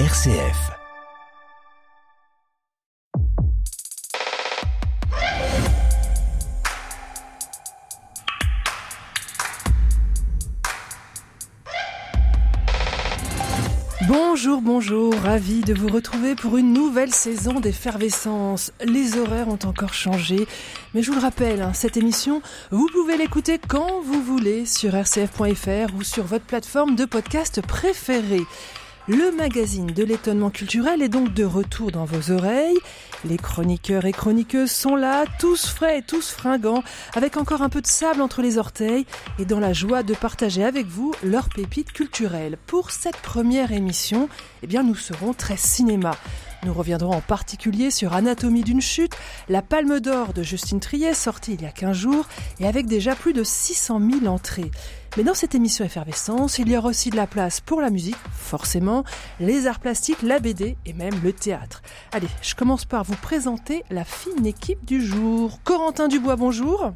RCF. Bonjour, bonjour, ravi de vous retrouver pour une nouvelle saison d'effervescence. Les horaires ont encore changé, mais je vous le rappelle, hein, cette émission, vous pouvez l'écouter quand vous voulez sur rcf.fr ou sur votre plateforme de podcast préférée. Le magazine de l'étonnement culturel est donc de retour dans vos oreilles. Les chroniqueurs et chroniqueuses sont là, tous frais et tous fringants, avec encore un peu de sable entre les orteils et dans la joie de partager avec vous leurs pépites culturelles. Pour cette première émission, eh bien, nous serons très cinéma. Nous reviendrons en particulier sur Anatomie d'une chute, la Palme d'Or de Justine Triet, sortie il y a 15 jours et avec déjà plus de 600 000 entrées. Mais dans cette émission Effervescence, il y aura aussi de la place pour la musique, forcément, les arts plastiques, la BD et même le théâtre. Allez, je commence par vous présenter la fine équipe du jour. Corentin Dubois, bonjour.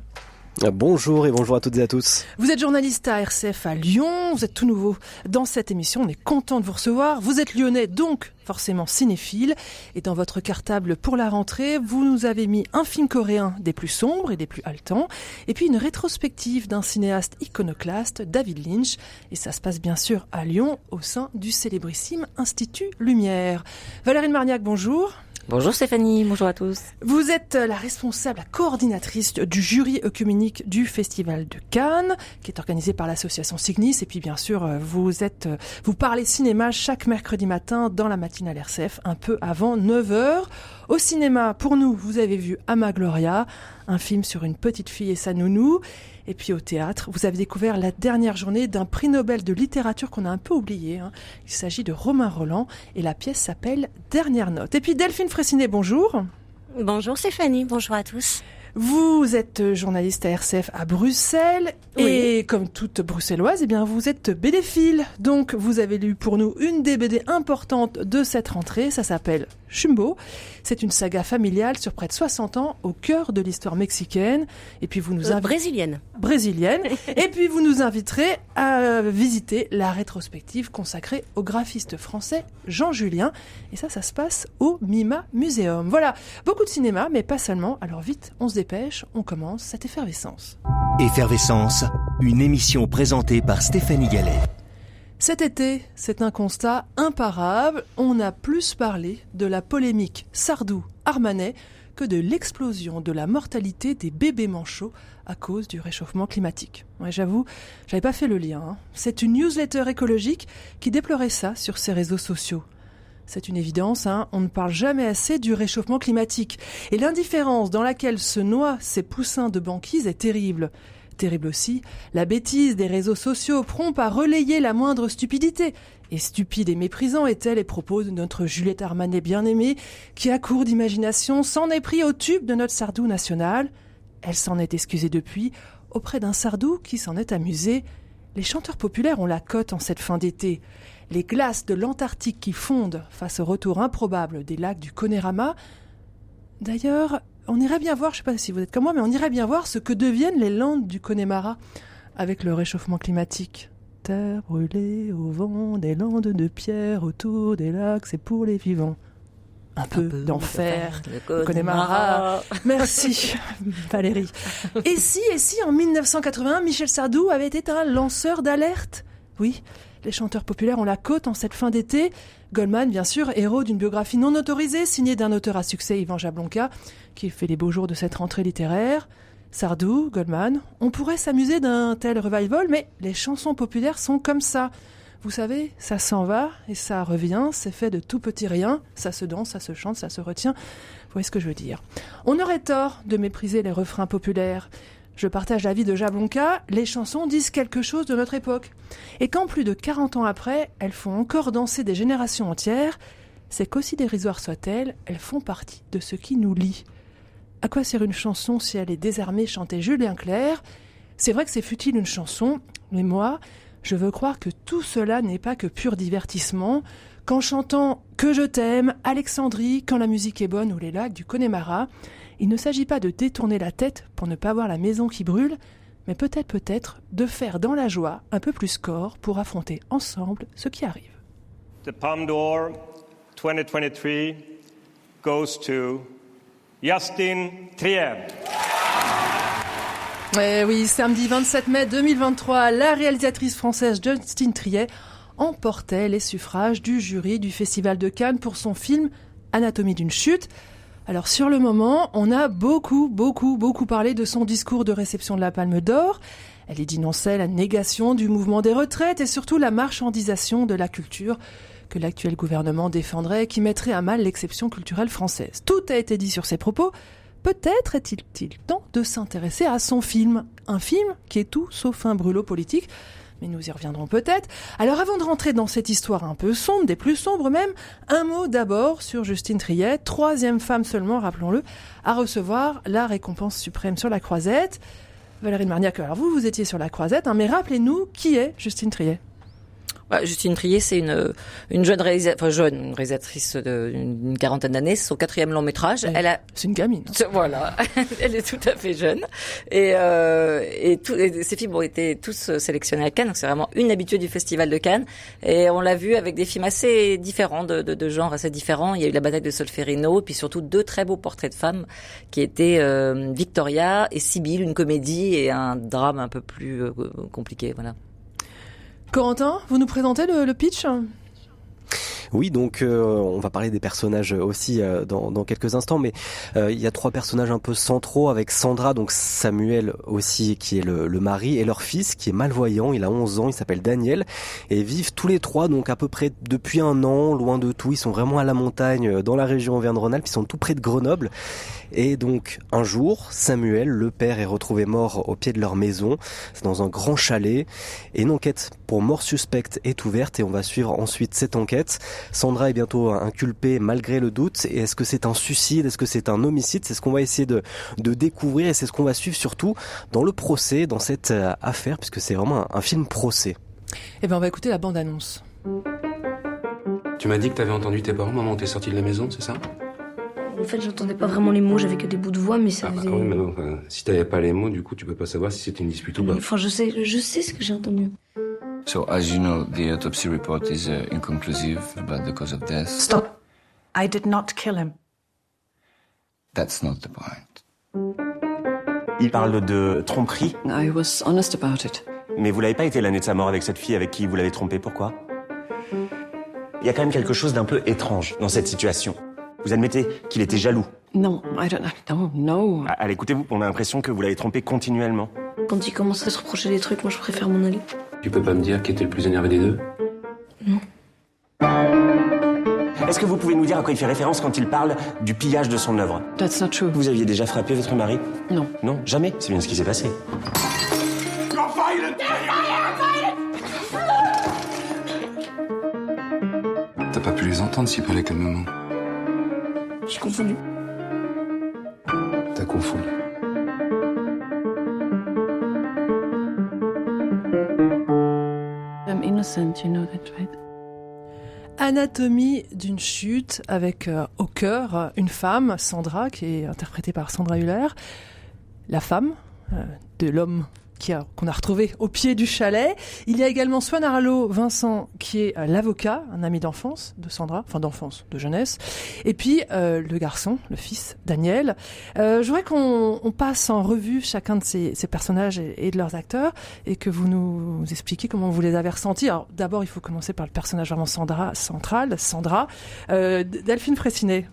Bonjour et bonjour à toutes et à tous. Vous êtes journaliste à RCF à Lyon, vous êtes tout nouveau dans cette émission, on est content de vous recevoir. Vous êtes lyonnais, donc forcément cinéphile. Et dans votre cartable pour la rentrée, vous nous avez mis un film coréen des plus sombres et des plus haletants, et puis une rétrospective d'un cinéaste iconoclaste, David Lynch. Et ça se passe bien sûr à Lyon, au sein du célébrissime Institut Lumière. Valérie Marniac, bonjour. Bonjour Stéphanie, bonjour à tous. Vous êtes la responsable, la coordinatrice du jury œcuménique du Festival de Cannes, qui est organisé par l'association Signis. Et puis bien sûr, vous êtes, vous parlez cinéma chaque mercredi matin dans la matinale RCF, un peu avant 9h. Au cinéma, pour nous, vous avez vu Ama Gloria, un film sur une petite fille et sa nounou. Et puis au théâtre, vous avez découvert la dernière journée d'un prix Nobel de littérature qu'on a un peu oublié. Hein. Il s'agit de Romain Roland et la pièce s'appelle Dernière note. Et puis Delphine Fressinet, bonjour. Bonjour Stéphanie, bonjour à tous. Vous êtes journaliste à RCF à Bruxelles Oui. et comme toute bruxelloise, eh bien vous êtes bédéphile. Donc vous avez lu pour nous une des BD importantes de cette rentrée, ça s'appelle Chumbo. C'est une saga familiale sur près de 60 ans au cœur de l'histoire mexicaine et puis vous nous Euh, invitez brésilienne. brésilienne. Et puis vous nous inviterez à visiter la rétrospective consacrée au graphiste français Jean Julien. Et ça, ça se passe au Mima Museum. Voilà, beaucoup de cinéma, mais pas seulement. Alors vite, on se dépêche, on commence cette effervescence. Effervescence, une émission présentée par Stéphanie Gallet. Cet été, c'est un constat imparable. On a plus parlé de la polémique Sardou-Armanet que de l'explosion de la mortalité des bébés manchots à cause du réchauffement climatique. Ouais, j'avoue, j'avais pas fait le lien. hein. C'est une newsletter écologique qui déplorait ça sur ses réseaux sociaux. C'est une évidence, hein, on ne parle jamais assez du réchauffement climatique. Et l'indifférence dans laquelle se noient ces poussins de banquise est terrible. Terrible aussi, la bêtise des réseaux sociaux prompts à relayer la moindre stupidité. Et stupide et méprisant est-elle les propos de notre Juliette Armanet bien-aimée, qui à court d'imagination s'en est pris au tube de notre Sardou national. Elle s'en est excusée depuis, auprès d'un Sardou qui s'en est amusé. Les chanteurs populaires ont la cote en cette fin d'été. Les glaces de l'Antarctique qui fondent face au retour improbable des lacs du Conérama. D'ailleurs, on irait bien voir, je sais pas si vous êtes comme moi, mais on irait bien voir ce que deviennent les landes du Connemara avec le réchauffement climatique. Terre brûlée au vent, des landes de pierre autour des lacs, c'est pour les vivants. Un peu d'enfer. le Connemara. Merci, Valérie. Et si, et si, en 1981, Michel Sardou avait été un lanceur d'alerte? Oui, les chanteurs populaires ont la côte en cette fin d'été. Goldman, bien sûr, héros d'une biographie non autorisée signée d'un auteur à succès, Yvan Jablonka, qui fait les beaux jours de cette rentrée littéraire. Sardou, Goldman, on pourrait s'amuser d'un tel revival, mais les chansons populaires sont comme ça. Vous savez, ça s'en va et ça revient, c'est fait de tout petit rien, ça se danse, ça se chante, ça se retient. Vous voyez ce que je veux dire. On aurait tort de mépriser les refrains populaires. Je partage l'avis de Jablonka, les chansons disent quelque chose de notre époque. Et quand plus de 40 ans après, elles font encore danser des générations entières, c'est qu'aussi dérisoires soient-elles, elles font partie de ce qui nous lie. À quoi sert une chanson si elle est désarmée chantait Julien Clerc? C'est vrai que c'est futile une chanson, mais moi, je veux croire que tout cela n'est pas que pur divertissement, qu'en chantant Que je t'aime, Alexandrie, Quand la musique est bonne ou les lacs du Connemara, il ne s'agit pas de détourner la tête pour ne pas voir la maison qui brûle, mais peut-être peut-être de faire dans la joie un peu plus corps pour affronter ensemble ce qui arrive. The Palme d'Or 2023 goes to Justin Trier. Eh oui, samedi 27 mai 2023, la réalisatrice française Justine Triet emportait les suffrages du jury du Festival de Cannes pour son film Anatomie d'une chute. Alors sur le moment, on a beaucoup, beaucoup, beaucoup parlé de son discours de réception de la Palme d'Or. Elle y dénonçait la négation du mouvement des retraites et surtout la marchandisation de la culture que l'actuel gouvernement défendrait et qui mettrait à mal l'exception culturelle française. Tout a été dit sur ses propos. Peut-être est-il temps de s'intéresser à son film. Un film qui est tout sauf un brûlot politique, mais nous y reviendrons peut-être. Alors avant de rentrer dans cette histoire un peu sombre, des plus sombres même, un mot d'abord sur Justine Triet, troisième femme seulement, rappelons-le, à recevoir la récompense suprême sur la croisette. Valérie de Marniac, alors vous, vous étiez sur la croisette, hein, mais rappelez-nous qui est Justine Triet bah, Justine Trier, c'est une une jeune réalisatrice, enfin jeune réalisatrice d'une quarantaine d'années. C'est son quatrième long métrage. Elle a, c'est une gamine. Voilà, elle est tout à fait jeune. Et euh, et, tout, et ses films ont été tous sélectionnés à Cannes. Donc c'est vraiment une habituée du festival de Cannes. Et on l'a vu avec des films assez différents, de, de, de genres assez différents. Il y a eu la bataille de Solferino, puis surtout deux très beaux portraits de femmes qui étaient euh, Victoria et Sibylle, une comédie et un drame un peu plus euh, compliqué. Voilà. Corentin, vous nous présentez le, pitch? Oui, donc euh, on va parler des personnages aussi euh, dans, quelques instants, mais euh, il y a trois personnages un peu centraux avec Sandra, donc Samuel aussi qui est le, le, mari, et leur fils qui est malvoyant, il a 11 ans, il s'appelle Daniel, et vivent tous les trois donc à peu près depuis un an, loin de tout, ils sont vraiment à la montagne dans la région Auvergne-Rhône-Alpes, ils sont tout près de Grenoble, et donc un jour, Samuel, le père, est retrouvé mort au pied de leur maison, c'est dans un grand chalet, et une enquête pour mort suspecte est ouverte, et on va suivre ensuite cette enquête. Sandra est bientôt inculpée malgré le doute. Et est-ce que c'est un suicide? Est-ce que c'est un homicide? C'est ce qu'on va essayer de, de découvrir et c'est ce qu'on va suivre surtout dans le procès, dans cette euh, affaire, puisque c'est vraiment un, un, film procès. Eh bien, on va écouter la bande-annonce. Tu m'as dit que t'avais entendu tes parents, maman, t'es sortie de la maison, c'est ça? En fait, j'entendais pas vraiment les mots, j'avais que des bouts de voix, mais ça ah, faisait... Ah oui, mais non, enfin, si t'avais pas les mots, du coup, tu peux pas savoir si c'était une dispute ou pas. Enfin, je sais, je sais ce que j'ai entendu. So, as you know, the autopsy report is uh, inconclusive about the cause of death. Stop. I did not kill him. That's not the point. Il parle de tromperie. I was honest about it. Mais vous l'avez pas été l'année de sa mort avec cette fille avec qui vous l'avez trompé, pourquoi? Il y a quand même quelque chose d'un peu étrange dans cette situation. Vous admettez qu'il était jaloux Non, I don't know, no. Allez, écoutez-vous, on a l'impression que vous l'avez trompé continuellement. Quand il commence à se reprocher des trucs, moi je préfère m'en aller. Tu peux pas me dire qui était le plus énervé des deux? Non. Est-ce que vous pouvez nous dire à quoi il fait référence quand il parle du pillage de son œuvre? That's not true. Vous aviez déjà frappé votre mari? Non. Non, jamais. C'est bien ce qui s'est passé. T'as pas pu les entendre s'ils parlaient calmement. J'ai confondu. T'as confondu. I'm innocent, you know that, right? Anatomie d'une chute avec euh, au cœur une femme, Sandra, qui est interprétée par Sandra Huller, la femme euh, de l'homme qu'on a, retrouvé au pied du chalet. Il y a également Swan Arlo Vincent, qui est euh, l'avocat, un ami d'enfance de Sandra, enfin d'enfance, de jeunesse. Et puis euh, le garçon, le fils, Daniel. Euh, je voudrais qu'on on passe en revue chacun de ces, personnages et, et, de leurs acteurs et que vous nous expliquiez comment vous les avez ressentis. Alors d'abord, il faut commencer par le personnage vraiment Sandra, central, Sandra. Euh, Delphine Fressinet,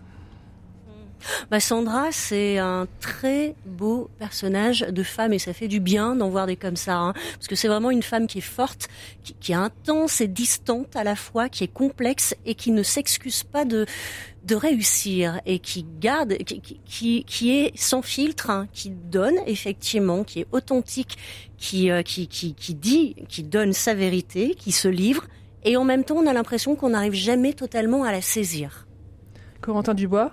bah Sandra, c'est un très beau personnage de femme et ça fait du bien d'en voir des comme ça, hein, parce que c'est vraiment une femme qui est forte, qui, est intense et distante à la fois, qui est complexe et qui ne s'excuse pas de réussir et qui garde, qui, est sans filtre, hein, qui donne effectivement, qui est authentique, euh, qui dit, qui donne sa vérité, qui se livre, et en même temps on a l'impression qu'on n'arrive jamais totalement à la saisir. Corentin Dubois?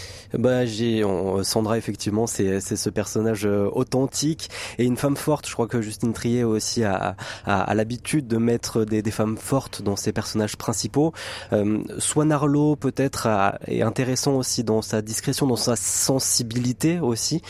Bah, j'ai Sandra effectivement, c'est c'est ce personnage euh, authentique et une femme forte. Je crois que Justine Trier aussi a, a, a l'habitude de mettre des, des, femmes fortes dans ses personnages principaux. Euh, Swan Arlo peut-être est intéressant aussi dans sa discrétion, dans sa sensibilité aussi,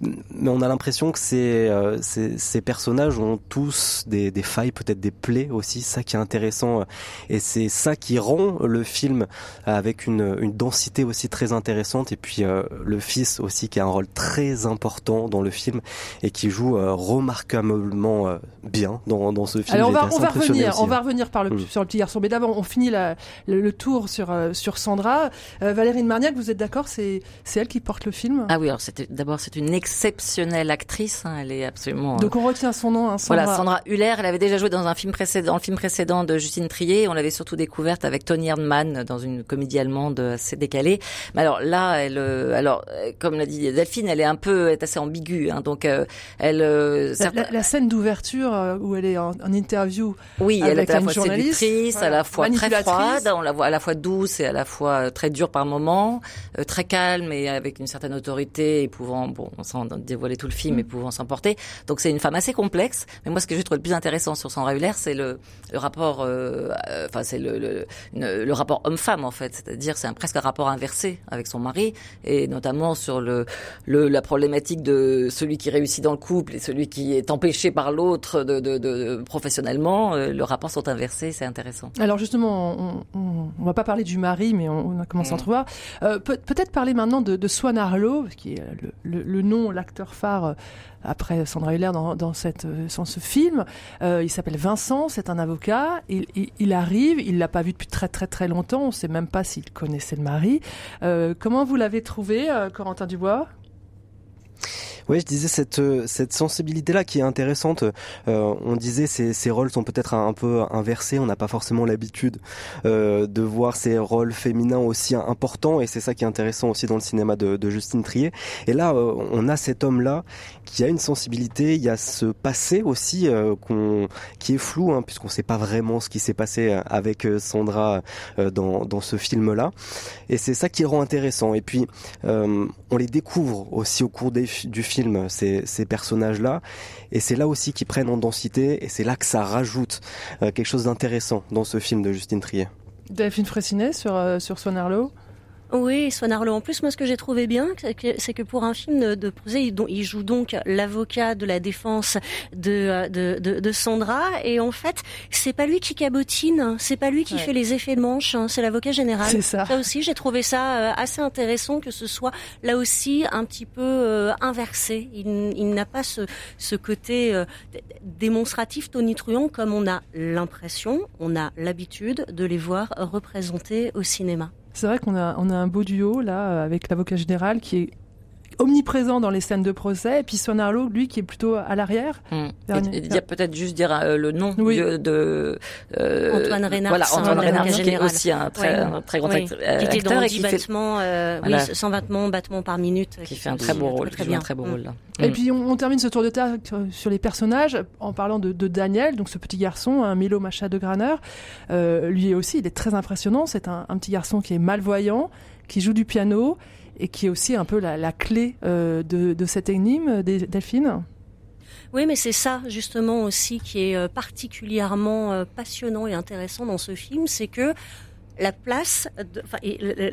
mais on a l'impression que ces, euh, ces, ces personnages ont tous des, des failles, peut-être des plaies aussi. Ça qui est intéressant et c'est ça qui rend le film avec une, une densité aussi très intéressante et puis puis euh, le fils aussi qui a un rôle très important dans le film et qui joue euh, remarquablement euh, bien dans, dans ce film. Alors on va, on va revenir, on va revenir par le, mm. sur le petit garçon, mais d'abord on finit la, le, le, tour sur sur Sandra. Valérie Marniac, vous êtes d'accord C'est c'est elle qui porte le film? Ah oui, alors d'abord c'est une exceptionnelle actrice, hein, elle est absolument. Donc on retient son nom, hein, Sandra. Voilà, Sandra Huller, elle avait déjà joué dans un film précédent, le film précédent de Justine Trier. On l'avait surtout découverte avec Tony Erdmann dans une comédie allemande assez décalée. Mais alors là, elle euh, alors, euh, comme l'a dit Delphine, elle est un peu, est assez ambiguë. Hein, donc, euh, elle. La, la, scène d'ouverture où elle est en, en interview. Oui, elle est à la fois séductrice, à la fois très froide. On la voit à la fois douce et à la fois très dure par moments, très calme et avec une certaine autorité, et pouvant, bon, sans dévoiler tout le film, mais mm. pouvant s'emporter. Donc, c'est une femme assez complexe. Mais moi, ce que j'ai trouvé le plus intéressant sur Sandra Huller, c'est le, le rapport, enfin, c'est le, le, le, rapport homme-femme en fait. C'est-à-dire, c'est presque un rapport inversé avec son mari et notamment sur le, le, la problématique de celui qui réussit dans le couple et celui qui est empêché par l'autre de, de, de, professionnellement. Euh, le rapport sont inversés, c'est intéressant. Alors justement, on, on, on, va pas parler du mari, mais on, on a commencé à en mm. trouver. Euh, peut, peut-être parler maintenant de, de Swan Arlo, qui est le, le, le nom, l'acteur phare euh, après Sandra Hüller dans, dans, cette, euh, dans ce film. Euh, il s'appelle Vincent, c'est un avocat. Il, il, il arrive, il l'a pas vu depuis très très très longtemps. On sait même pas s'il connaissait le mari. Euh, comment vous l'avez trouvé, euh, Corentin Dubois? Oui, je disais cette cette sensibilité là qui est intéressante. Euh, on disait ces ces rôles sont peut-être un, peu inversés. On n'a pas forcément l'habitude euh, de voir ces rôles féminins aussi importants et c'est ça qui est intéressant aussi dans le cinéma de, de Justine Trier. Et là, euh, on a cet homme là qui a une sensibilité. Il y a ce passé aussi euh, qu'on qui est flou hein, puisqu'on sait pas vraiment ce qui s'est passé avec euh, Sandra euh, dans dans ce film là. Et c'est ça qui rend intéressant. Et puis on les découvre aussi au cours des, du film ces, ces personnages-là. Et c'est là aussi qu'ils prennent en densité et c'est là que ça rajoute euh, quelque chose d'intéressant dans ce film de Justine Trier. Delphine Fressinet sur, euh, sur Swan Arlo oui, Swan Arlo. En plus, moi, ce que j'ai trouvé bien, c'est que pour un film de procès, il joue donc l'avocat de la défense de, de, de, de, Sandra. Et en fait, c'est pas lui qui cabotine, c'est pas lui qui ouais. fait les effets de manche, hein, c'est l'avocat général. C'est ça. Ça aussi, j'ai trouvé ça euh, assez intéressant que ce soit là aussi un petit peu euh, inversé. Il, il n'a pas ce, ce côté euh, démonstratif tonitruant comme on a l'impression, on a l'habitude de les voir représentés au cinéma. C'est vrai qu'on a, on a un beau duo là avec l'avocat général qui est omniprésent dans les scènes de procès, et puis Swan Arlo, lui, qui est plutôt à l'arrière. Mmh. Et, et dire peut-être juste dire euh, le nom oui. de, de euh, Antoine Reynard. Voilà, Antoine Reynard, qui est aussi un très, un très grand oui. acteur, qui était dans et qui battements, fait... euh, voilà. oui, 120 battements par minute. Qui fait un très beau rôle, très bien. un très beau mmh. rôle là. Et mmh. puis on, on, termine ce tour de table sur les personnages en parlant de, de Daniel, donc ce petit garçon, un Milo Macha de Graner. Euh, lui aussi, il est très impressionnant. C'est un, un petit garçon qui est malvoyant, qui joue du piano et qui est aussi un peu la, clé euh, de, de cette énigme, Delphine? Oui, mais c'est ça justement aussi qui est euh, particulièrement euh, passionnant et intéressant dans ce film, c'est que la place, de,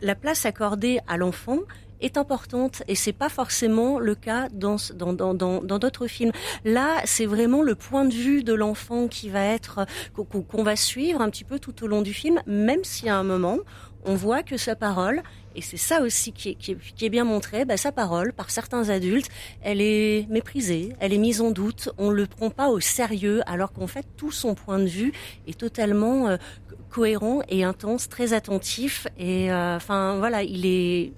la place accordée à l'enfant est importante et c'est pas forcément le cas dans dans dans dans d'autres films. Là, c'est vraiment le point de vue de l'enfant qui va être qu'on qu va suivre un petit peu tout au long du film, même si à un moment on voit que sa parole et c'est ça aussi qui est, bien montré, bah, sa parole par certains adultes, elle est méprisée, elle est mise en doute, on le prend pas au sérieux, alors qu'en fait tout son point de vue est totalement euh, cohérent et intense, très attentif. Et euh, enfin voilà, il est,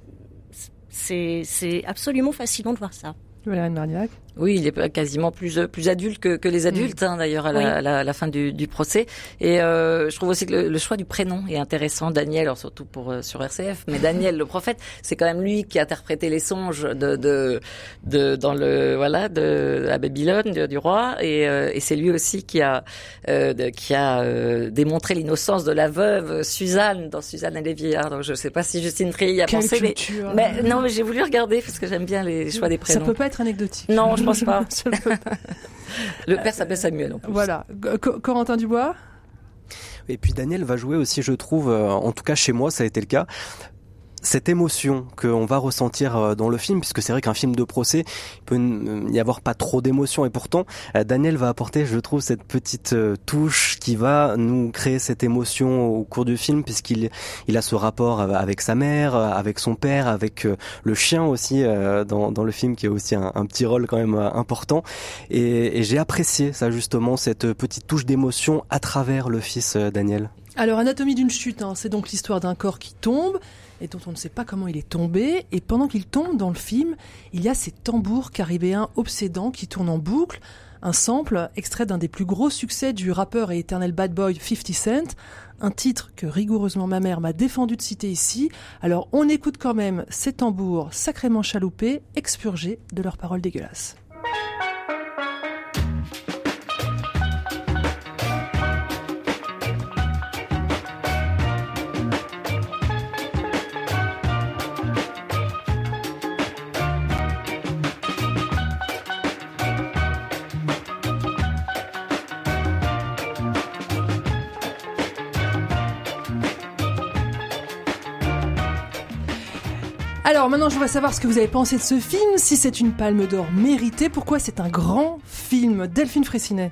c'est absolument fascinant de voir ça. Valérie Marniac Oui, il est quasiment plus plus adulte que, que les mm. adultes, hein, d'ailleurs, à, la, la, fin du, du procès. Et euh, je trouve aussi que le, choix du prénom est intéressant. Daniel, alors surtout pour euh, sur RCF, mais Daniel, le prophète, c'est quand même lui qui a interprété les songes de, de, de dans le voilà de à Babylone du, roi, et, euh, et c'est lui aussi qui a de, qui a démontré l'innocence de la veuve Suzanne dans Suzanne et les vieillards. Donc je sais pas si Justine Trier y a pensé, mais, mais, non, mais j'ai voulu regarder parce que j'aime bien les choix des prénoms. Ça peut pas être anecdotique. Non, je pense pas. Le père s'appelle Samuel en plus. Voilà. Corentin Dubois? Et puis Daniel va jouer aussi, je trouve, euh, en tout cas chez moi, ça a été le cas, cette émotion qu'on va ressentir euh, dans le film, puisque c'est vrai qu'un film de procès, il peut n'y avoir pas trop d'émotion, et pourtant euh, Daniel va apporter, je trouve, cette petite euh, touche qui va nous créer cette émotion au cours du film, puisqu'il il a ce rapport avec sa mère, avec son père, avec le chien aussi dans, le film, qui a aussi un, petit rôle quand même important, et, et j'ai apprécié ça justement, cette petite touche d'émotion à travers le fils Daniel. Alors, Anatomie d'une chute, hein, c'est donc l'histoire d'un corps qui tombe et dont on ne sait pas comment il est tombé. Et pendant qu'il tombe dans le film, il y a ces tambours caribéens obsédants qui tournent en boucle. Un sample extrait d'un des plus gros succès du rappeur et éternel bad boy 50 Cent, un titre que rigoureusement ma mère m'a défendu de citer ici. Alors on écoute quand même ces tambours sacrément chaloupés, expurgés de leurs paroles dégueulasses. Alors maintenant, je voudrais savoir ce que vous avez pensé de ce film, si c'est une palme d'or méritée, pourquoi c'est un grand film? Delphine Fressinet.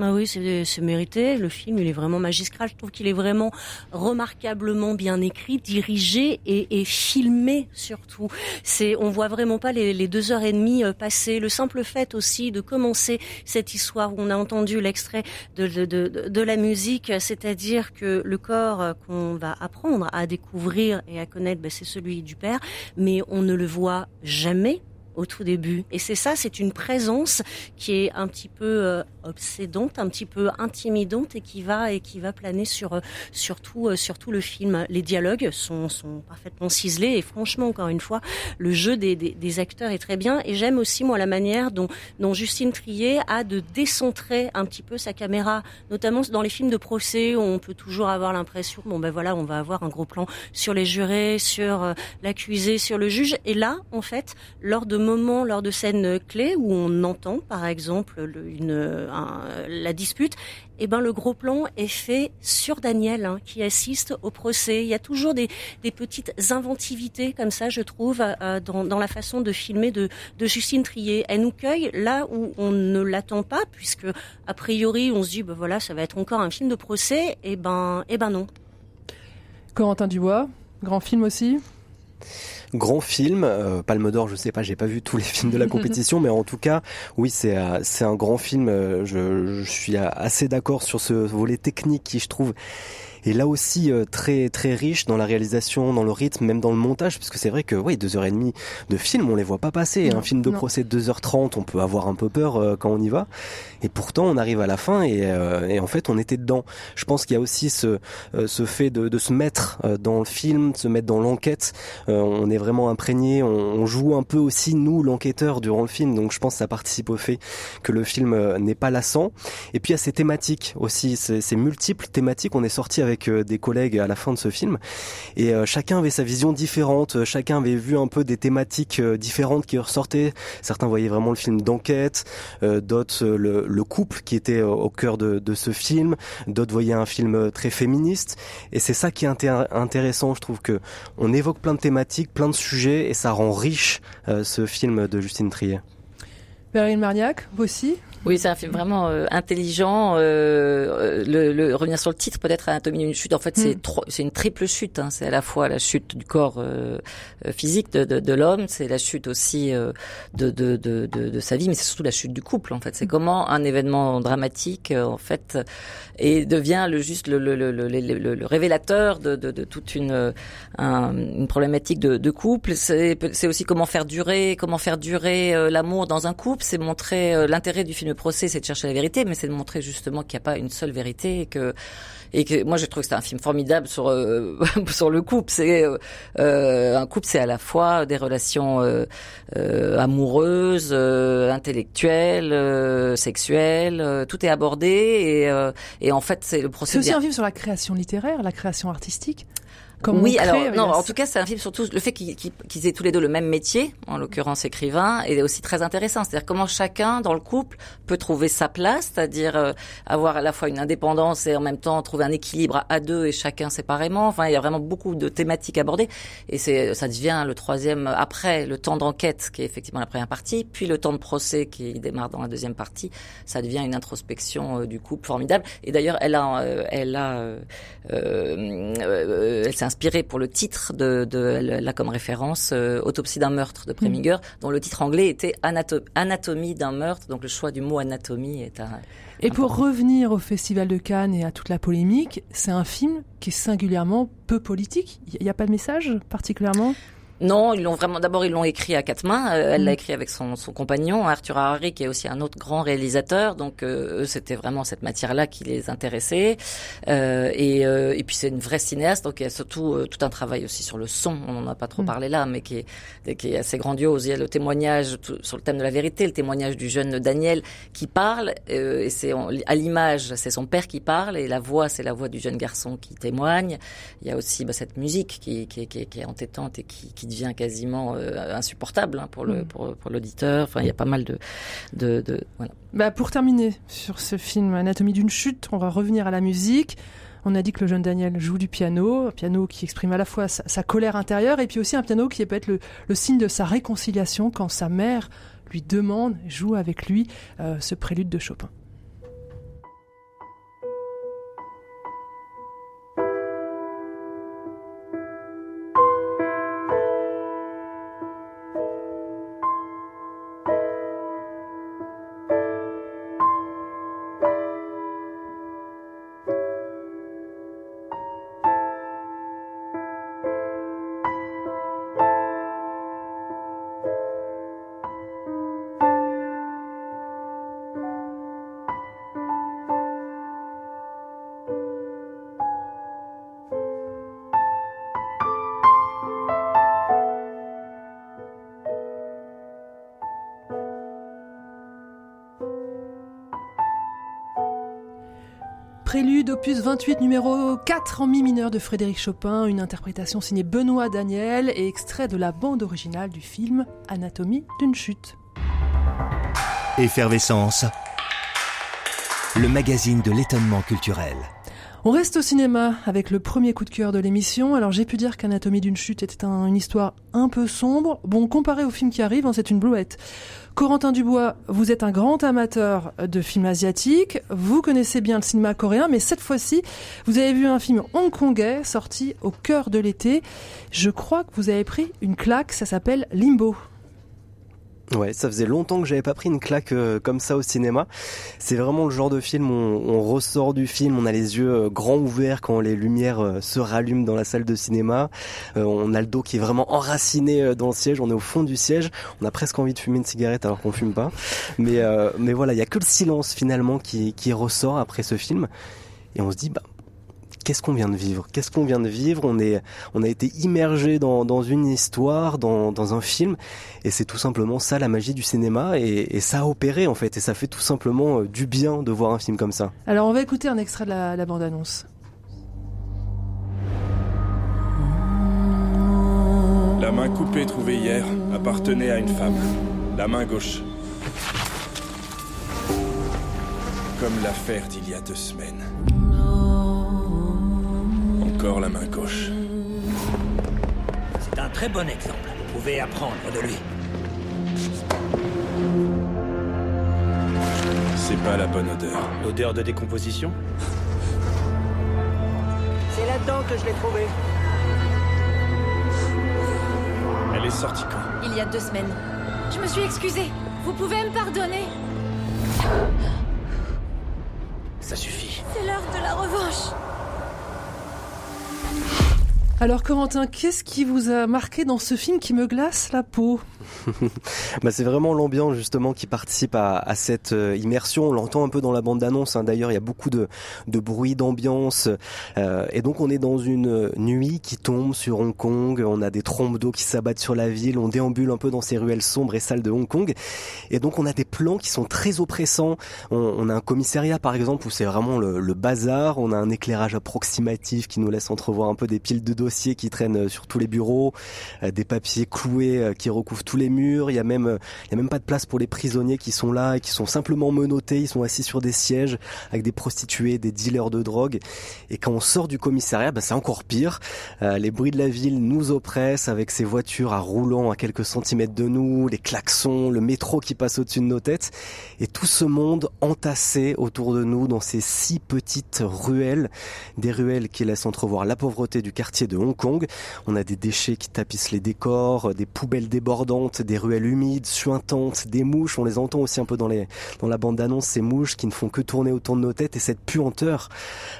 Ah oui, c'est mérité. Le film, il est vraiment magistral. Je trouve qu'il est vraiment remarquablement bien écrit, dirigé et, filmé surtout. C'est, on voit vraiment pas les, deux heures et demie euh, passer. Le simple fait aussi de commencer cette histoire où on a entendu l'extrait de, de, de, de, la musique, c'est-à-dire que le corps qu'on va apprendre à découvrir et à connaître, ben, c'est celui du père, mais on ne le voit jamais au tout début. Et c'est ça, c'est une présence qui est un petit peu euh, obsédante, un petit peu intimidante et qui va et qui va planer sur euh, surtout euh, sur tout le film. Les dialogues sont, sont parfaitement ciselés et franchement, encore une fois, le jeu des, des, des acteurs est très bien. Et j'aime aussi moi la manière dont, dont Justine Trier a de décentrer un petit peu sa caméra, notamment dans les films de procès où on peut toujours avoir l'impression, bon ben voilà, on va avoir un gros plan sur les jurés, sur l'accusé, sur le juge. Et là, en fait, lors de moment lors de scènes clés où on entend, par exemple, une, la dispute, eh ben le gros plan est fait sur Daniel hein, qui assiste au procès. Il y a toujours des, petites inventivités comme ça, je trouve, euh, dans, la façon de filmer de, Justine Trier. Elle nous cueille là où on ne l'attend pas, puisque a priori on se dit, ben voilà, ça va être encore un film de procès. Et eh ben, eh ben non. Corentin Dubois, grand film aussi? Grand film, euh, Palme d'Or, je sais pas, j'ai pas vu tous les films de la compétition, mais en tout cas, oui, c'est euh, c'est un grand film. Euh, je, je suis assez d'accord sur ce volet technique qui, je trouve, et là aussi euh, très très riche dans la réalisation, dans le rythme, même dans le montage, parce que c'est vrai que oui, deux heures et demie de film, on les voit pas passer. un film de procès de 2h30, on peut avoir un peu peur euh, quand on y va, et pourtant on arrive à la fin et, euh, et en fait on était dedans. Je pense qu'il y a aussi ce ce fait de, de se mettre dans le film, de se mettre dans l'enquête. on est vraiment imprégné, on, on, joue un peu aussi nous l'enquêteur durant le film, donc je pense que ça participe au fait que le film n'est pas lassant. Et puis il y a ces thématiques aussi, ces, ces multiples thématiques. On est sorti avec avec euh, des collègues à la fin de ce film et euh, chacun avait sa vision différente, euh, chacun avait vu un peu des thématiques différentes qui ressortaient. Certains voyaient vraiment le film d'enquête, d'autres le, couple qui était au cœur de, de ce film, d'autres voyaient un film très féministe et c'est ça qui est intéressant, je trouve que on évoque plein de thématiques, plein de sujets et ça rend riche ce film de Justine Trier. Perrine Marniac, vous aussi oui, c'est un film vraiment euh, intelligent. Euh, le, le, revenir sur le titre, peut-être Anatomie d'une chute. En fait, c'est mm. c'est une triple chute. Hein. C'est à la fois la chute du corps euh, euh physique de, de, de l'homme, c'est la chute aussi euh, de, de, de, de, sa vie, mais c'est surtout la chute du couple. En fait, c'est mm. comment un événement dramatique, en fait, et devient le juste le, le, le, le révélateur de, de, de, toute une, une problématique de, de couple. C'est aussi comment faire durer, comment faire durer l'amour dans un couple. C'est montrer euh, l'intérêt du film procès, c'est de chercher la vérité, mais c'est de montrer justement qu'il n'y a pas une seule vérité et que et que moi j'ai trouvé que c'était un film formidable sur euh, sur le couple. C'est euh, un couple, c'est à la fois des relations amoureuses, intellectuelles, sexuelles, tout est abordé et, et en fait c'est le procédé. C'est aussi un film sur la création littéraire, la création artistique oui, alors non, en tout cas, c'est un film surtout le fait qu'ils aient tous les deux le même métier, en l'occurrence écrivain, est aussi très intéressant. C'est-à-dire comment chacun dans le couple peut trouver sa place, c'est-à-dire euh, avoir à la fois une indépendance et en même temps trouver un équilibre à deux et chacun séparément. Enfin, il y a vraiment beaucoup de thématiques abordées et c'est ça devient le troisième après le temps d'enquête qui est effectivement la première partie, puis le temps de procès qui démarre dans la deuxième partie. Ça devient une introspection euh, du couple formidable. Et d'ailleurs, elle a, euh, elle a, elle s'est inspiré pour le titre de, de là comme référence euh, Autopsie d'un meurtre de Preminger, mm. dont le titre anglais était Anatomie d'un meurtre. Donc le choix du mot anatomie est un. Et pour revenir au Festival de Cannes et à toute la polémique, c'est un film qui est singulièrement peu politique. Il n'y a pas de message particulièrement? Non, ils l'ont vraiment. D'abord, ils l'ont écrit à quatre mains. Euh, elle l'a mm. écrit avec son, son, compagnon Arthur Harari, qui est aussi un autre grand réalisateur. Donc, euh, eux, c'était vraiment cette matière-là qui les intéressait. Euh, et, euh, et, puis, c'est une vraie cinéaste. Donc, il y a surtout tout un travail aussi sur le son. On n'en a pas trop mm. parlé là, mais qui est, qui est assez grandiose. Il y a le témoignage sur le thème de la vérité, le témoignage du jeune Daniel qui parle. et c'est à l'image, c'est son père qui parle, et la voix, c'est la voix du jeune garçon qui témoigne. Il y a aussi bah, cette musique qui, qui, qui, qui, est entêtante et qui, qui devient quasiment euh, insupportable hein, pour le mm. pour, pour l'auditeur. Enfin, il y a pas mal de de, de voilà. Bah pour terminer sur ce film Anatomie d'une chute, on va revenir à la musique. On a dit que le jeune Daniel joue du piano, un piano qui exprime à la fois sa, colère intérieure et puis aussi un piano qui peut être le, le, signe de sa réconciliation quand sa mère lui demande, joue avec lui euh, ce prélude de Chopin. Opus 28, numéro 4 en mi mineur de Frédéric Chopin, une interprétation signée Benoît Daniel et extrait de la bande originale du film Anatomie d'une chute. Effervescence, le magazine de l'étonnement culturel. On reste au cinéma avec le premier coup de cœur de l'émission. Alors j'ai pu dire qu'Anatomie d'une chute était une histoire un peu sombre. Bon, comparé au film qui arrive, hein, c'est une blouette. Corentin Dubois, vous êtes un grand amateur de films asiatiques. Vous connaissez bien le cinéma coréen, mais cette fois-ci, vous avez vu un film hongkongais sorti au cœur de l'été. Je crois que vous avez pris une claque. Ça s'appelle Limbo. Ouais, ça faisait longtemps que j'avais pas pris une claque euh, comme ça au cinéma. C'est vraiment le genre de film où on, ressort du film, on a les yeux euh, grands ouverts quand les lumières euh, se rallument dans la salle de cinéma. on a le dos qui est vraiment enraciné dans le siège, on est au fond du siège, on a presque envie de fumer une cigarette alors qu'on fume pas. Mais mais voilà, il y a que le silence finalement qui qui ressort après ce film et on se dit bah qu'est-ce qu'on vient de vivre? Qu'est-ce qu'on vient de vivre? On est, on a été immergé dans, dans une histoire, dans, dans un film, et c'est tout simplement ça la magie du cinéma, et, et, ça a opéré en fait, et ça fait tout simplement euh, du bien de voir un film comme ça. Alors on va écouter un extrait de la, la bande-annonce. La main coupée trouvée hier appartenait à une femme, la main gauche. Comme l'affaire d'il y a deux semaines encore la main gauche. C'est un très bon exemple. Vous pouvez apprendre de lui. C'est pas la bonne odeur. Odeur de décomposition C'est là-dedans que je l'ai trouvé. Elle est sortie quand? Il y a deux semaines. Je me suis excusée. Vous pouvez me pardonner Ça suffit. C'est l'heure de la revanche. Alors Corentin, qu'est-ce qui vous a marqué dans ce film qui me glace la peau? Bah, C'est vraiment l'ambiance justement qui participe à, à cette euh, immersion. On l'entend un peu dans la bande-annonce. Hein. D'ailleurs, il y a beaucoup de, de bruit, d'ambiance. Euh, et donc on est dans une nuit qui tombe sur Hong Kong. On a des trompes d'eau qui s'abattent sur la ville. On déambule un peu dans ces ruelles sombres et sales de Hong Kong. Et donc on a des plans qui sont très oppressants. On, on a un commissariat par exemple où c'est vraiment le, le, bazar. On a un éclairage approximatif qui nous laisse entrevoir un peu des piles de dossiers qui traînent sur tous les bureaux, euh, des papiers cloués euh, qui recouvrent tous les murs. Il y a même, il y a même pas de place pour les prisonniers qui sont là qui sont simplement menottés. Ils sont assis sur des sièges avec des prostituées, des dealers de drogue. Et quand on sort du commissariat, bah, c'est encore pire. Euh, les bruits de la ville nous oppressent avec ces voitures à roulant à quelques centimètres de nous, les klaxons, le métro qui passe au-dessus de nos têtes. Et tout ce monde entassé autour de nous dans ces six petites ruelles, des ruelles qui laissent entrevoir la pauvreté du quartier de Hong Kong. On a des déchets qui tapissent les décors, des poubelles débordantes, des ruelles humides, suintantes, des mouches. On les entend aussi un peu dans les dans la bande d'annonce, ces mouches qui ne font que tourner autour de nos têtes et cette puanteur.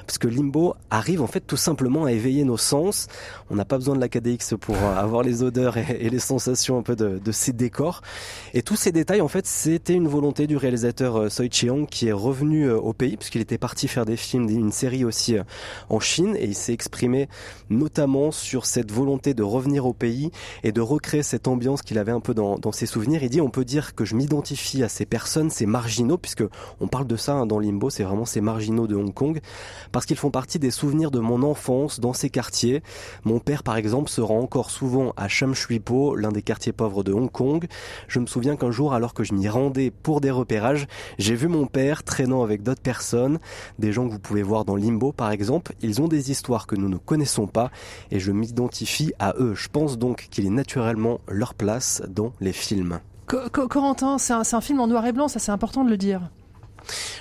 Parce que Limbo arrive en fait tout simplement à éveiller nos sens. On n'a pas besoin de la KDX pour avoir les odeurs et, les sensations un peu de, de, ces décors. Et tous ces détails, en fait, c'était une volonté du réalisateur euh, Soi Chiang qui est revenu euh, au pays puisqu'il était parti faire des films, une série aussi euh, en Chine et il s'est exprimé notamment sur cette volonté de revenir au pays et de recréer cette ambiance qu'il avait un peu dans, ses souvenirs. Il dit on peut dire que je m'identifie à ces personnes, ces marginaux, puisque on parle de ça hein, dans Limbo, c'est vraiment ces marginaux de Hong Kong, parce qu'ils font partie des souvenirs de mon enfance dans ces quartiers. Mon père, par exemple, se rend encore souvent à Sham Shui Po, l'un des quartiers pauvres de Hong Kong. Je me souviens qu'un jour, alors que je m'y rendais pour des repérages, j'ai vu mon père traînant avec d'autres personnes, des gens que vous pouvez voir dans Limbo, par exemple. Ils ont des histoires que nous ne connaissons pas, et je m'identifie à eux. Je pense donc qu'il est naturellement leur place dans les films. Corentin, c'est un, un, film en noir et blanc, ça c'est important de le dire.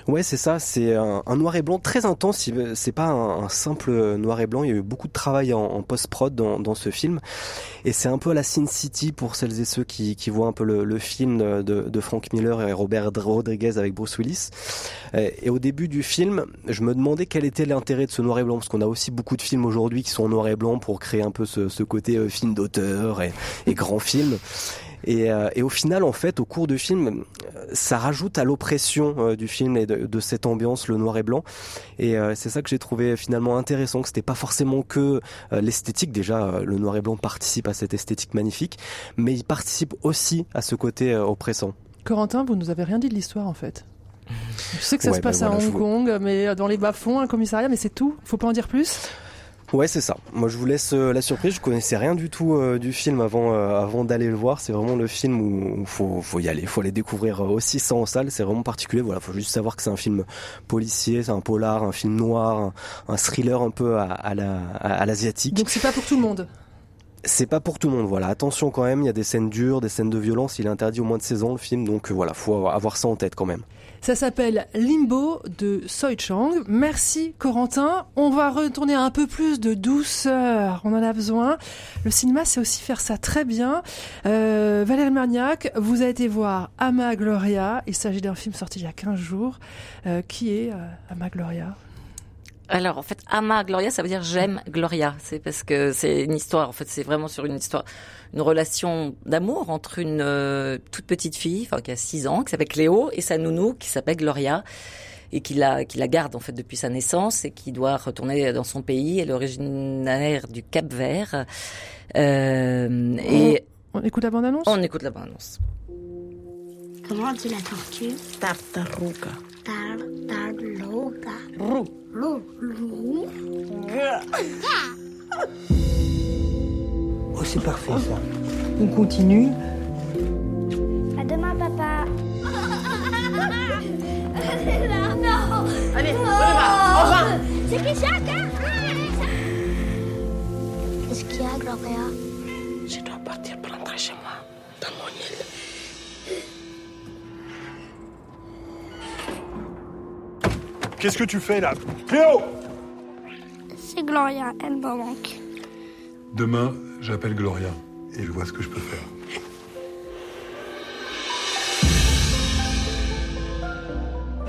Ouais, c'est ça. C'est un, noir et blanc très intense. C'est pas un, simple noir et blanc. Il y a eu beaucoup de travail en, post-prod dans, ce film. Et c'est un peu à la Sin City pour celles et ceux qui, voient un peu le, film de, Frank Miller et Robert Rodriguez avec Bruce Willis. Et au début du film, je me demandais quel était l'intérêt de ce noir et blanc, parce qu'on a aussi beaucoup de films aujourd'hui qui sont en noir et blanc pour créer un peu ce, côté euh, film d'auteur et grand film. Et, euh, et, au final, en fait, au cours du film, ça rajoute à l'oppression euh, du film et de, de, cette ambiance, le noir et blanc. Et euh, c'est ça que j'ai trouvé finalement intéressant, que c'était pas forcément que l'esthétique. Déjà, le noir et blanc participe à cette esthétique magnifique, mais il participe aussi à ce côté oppressant. Corentin, vous nous avez rien dit de l'histoire en fait. Je sais que ça ouais, se passe ben voilà, à Hong Kong, mais dans les bas-fonds, un commissariat, mais c'est tout. Faut pas en dire plus? Ouais, c'est ça. Moi, je vous laisse euh, la surprise. Je connaissais rien du tout euh, du film avant euh, avant d'aller le voir. C'est vraiment le film où, il faut faut y aller, faut aller découvrir aussi ça en salle. C'est vraiment particulier. Voilà, faut juste savoir que c'est un film policier, c'est un polar, un film noir, un, un thriller un peu à, à la à, l'asiatique. Donc c'est pas pour tout le monde. C'est pas pour tout le monde, voilà. Attention quand même, il y a des scènes dures, des scènes de violence. Il est interdit au moins de 16 ans le film, donc voilà, faut avoir ça en tête quand même. Ça s'appelle Limbo de Soi Chang. Merci Corentin. On va retourner un peu plus de douceur. On en a besoin. Le cinéma, c'est aussi faire ça très bien. Euh, Valérie Marniac, vous avez été voir Ama Gloria. Il s'agit d'un film sorti il y a 15 jours. Euh, qui est euh, Ama Gloria alors en fait, ama Gloria, ça veut dire j'aime Gloria. C'est parce que c'est une histoire. En fait, c'est vraiment sur une histoire, une relation d'amour entre une euh, toute petite fille, enfin qui a 6 ans, qui s'appelle Cléo, et sa nounou qui s'appelle Gloria et qui la, qui la garde en fait depuis sa naissance et qui doit retourner dans son pays. Elle est originaire du Cap Vert. Euh, et on écoute la bande annonce. On écoute la bande annonce. Comment on dit la tortue? Tartaruga. Tartaruga. Roux. Lou. Lou. Oh, c'est parfait ça. On continue. À demain, papa. non. Allez, on y va. Revoir. C'est qui chacun Qu'est-ce qu'il y a, Gloria? Qu'est-ce que tu fais là? Cléo C'est Gloria, elle me manque. Demain, j'appelle Gloria et je vois ce que je peux faire.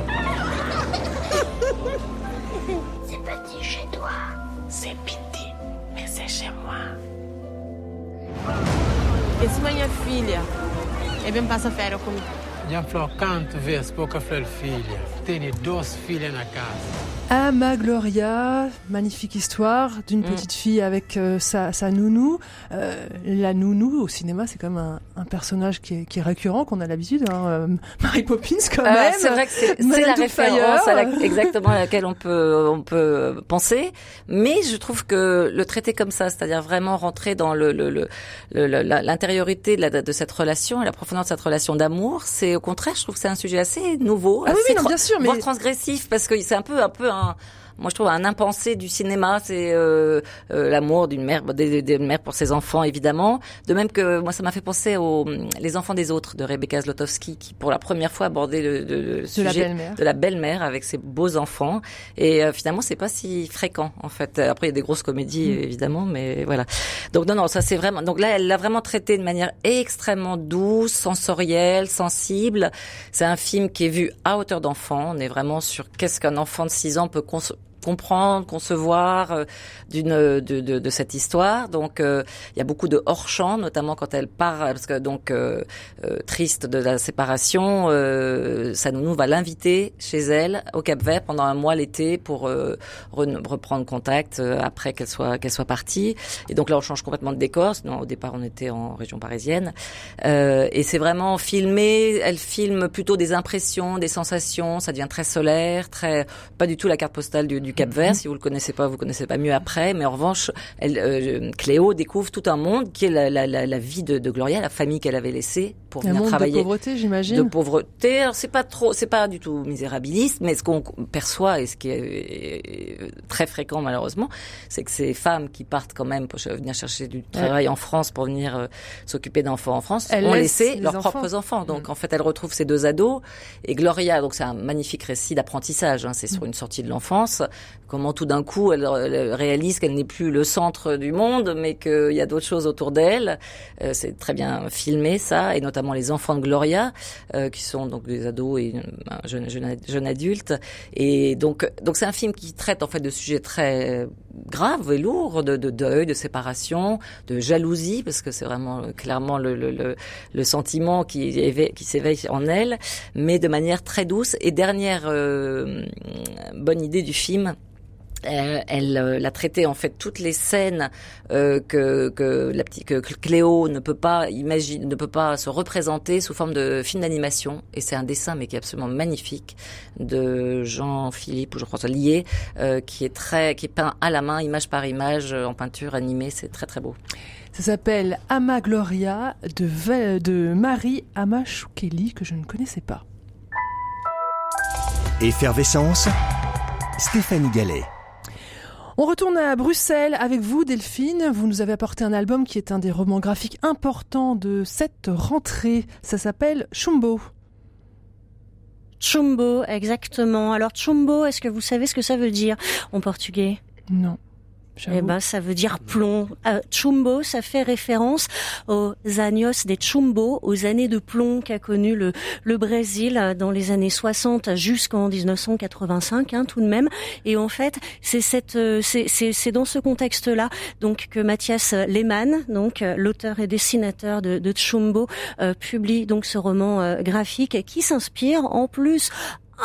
c'est petit chez toi. C'est petit, mais c'est chez moi. Esse minha filha é bem passa férias comigo. Casa. Ama Gloria, magnifique histoire d'une Mm. petite fille avec euh, sa, sa nounou. Euh, la nounou au cinéma, c'est quand même un, un personnage qui est, qui est récurrent, qu'on a l'habitude. Hein, euh, Mary Poppins quand Euh, même. c'est vrai que c'est la référence à la- exactement à laquelle on peut on peut penser, mais je trouve que le traiter comme ça, c'est-à-dire vraiment rentrer dans le- le- le- l'intériorité de, de cette relation et la profondeur de cette relation d'amour, c'est au contraire, je trouve que c'est un sujet assez nouveau, Ah oui, assez oui, non, bien sûr, mais- voire transgressif, parce que c'est un peu un peu un moi, je trouve un impensé du cinéma, c'est euh, euh, l'amour d'une mère, des, des mères pour ses enfants, évidemment. De même que moi, ça m'a fait penser aux Les enfants des autres de Rebecca Zlotowski, qui pour la première fois abordait le, le- le De sujet la de la belle-mère avec ses beaux enfants. Et euh, finalement, c'est pas si fréquent en fait. Après, il y a des grosses comédies Mm. évidemment, mais voilà. Donc non, non, ça c'est vraiment. Donc là, elle l'a vraiment traité de manière extrêmement douce, sensorielle, sensible. C'est un film qui est vu à hauteur d'enfant. On est vraiment sur qu'est-ce qu'un enfant de 6 ans peut comprendre, concevoir euh, d'une de, de, de cette histoire. Donc euh, il y a beaucoup de hors champ, notamment quand elle part parce que donc euh, euh, triste de la séparation, euh, sa nounou va l'inviter chez elle au Cap Vert pendant un mois l'été pour euh, re- reprendre contact euh, après qu'elle soit qu'elle soit partie. Et donc là on change complètement de décor. Sinon au départ on était en région parisienne Euh, et c'est vraiment filmé. Elle filme plutôt des impressions, des sensations. Ça devient très solaire, très pas du tout la carte postale du, du Cap Vert. Si vous le connaissez pas, vous connaissez pas mieux après. Mais en revanche, elle, euh, Cléo découvre tout un monde qui est la, la, la, la vie de, de Gloria, la famille qu'elle avait laissée pour Un venir monde travailler de pauvreté, j'imagine. de pauvreté. Alors c'est pas trop, c'est pas du tout misérabiliste, mais ce qu'on perçoit et ce qui est euh, très fréquent malheureusement, c'est que ces femmes qui partent quand même pour venir chercher du travail en France pour venir euh, s'occuper d'enfants en France, Elles ont laissé leurs enfants. propres enfants. Donc en fait, elle retrouve ces deux ados et Gloria. Donc c'est un magnifique récit d'apprentissage. Hein, c'est sur une sortie de l'enfance. Comment tout d'un coup elle, réalise qu'elle n'est plus le centre du monde, mais qu'il y a d'autres choses autour d'elle. Euh, c'est très bien filmé ça, et notamment les enfants de Gloria, euh, qui sont donc des ados et un jeune, jeune, jeune adulte. Et donc, donc c'est un film qui traite en fait de sujets très graves et lourds, de, de deuil, de séparation, de jalousie, parce que c'est vraiment euh, clairement le, le, le, le sentiment qui, qui s'éveille en elle, mais de manière très douce. Et dernière euh, bonne idée du film. Euh, elle euh, l'a traité en fait toutes les scènes euh, que que la petite que Cléo ne peut pas imaginer ne peut pas se représenter sous forme de film d'animation et c'est un dessin mais qui est absolument magnifique de Jean-Philippe ou je crois que c'est lié euh, qui est très qui est peint à la main image par image euh, en peinture animée c'est très très beau. Ça s'appelle Ama Gloria de, de Marie Amachoukeli, que je ne connaissais pas. Effervescence, Stéphanie Gallet. On retourne à Bruxelles avec vous, Delphine. Vous nous avez apporté un album qui est un des romans graphiques importants de cette rentrée. Ça s'appelle Chumbo. Chumbo, exactement. Alors chumbo, est-ce que vous savez ce que ça veut dire en portugais? Non. Eh ben, ça veut dire plomb. Euh, chumbo, ça fait référence aux años de chumbo, aux années de plomb qu'a connu le, le Brésil euh, dans les années 60 jusqu'en 1985, hein, tout de même. Et en fait, c'est cette, euh, c'est, c'est, c'est dans ce contexte-là, donc que Mathias Lehmann, donc euh, l'auteur et dessinateur de, de Chumbo, publie donc ce roman graphique qui s'inspire en plus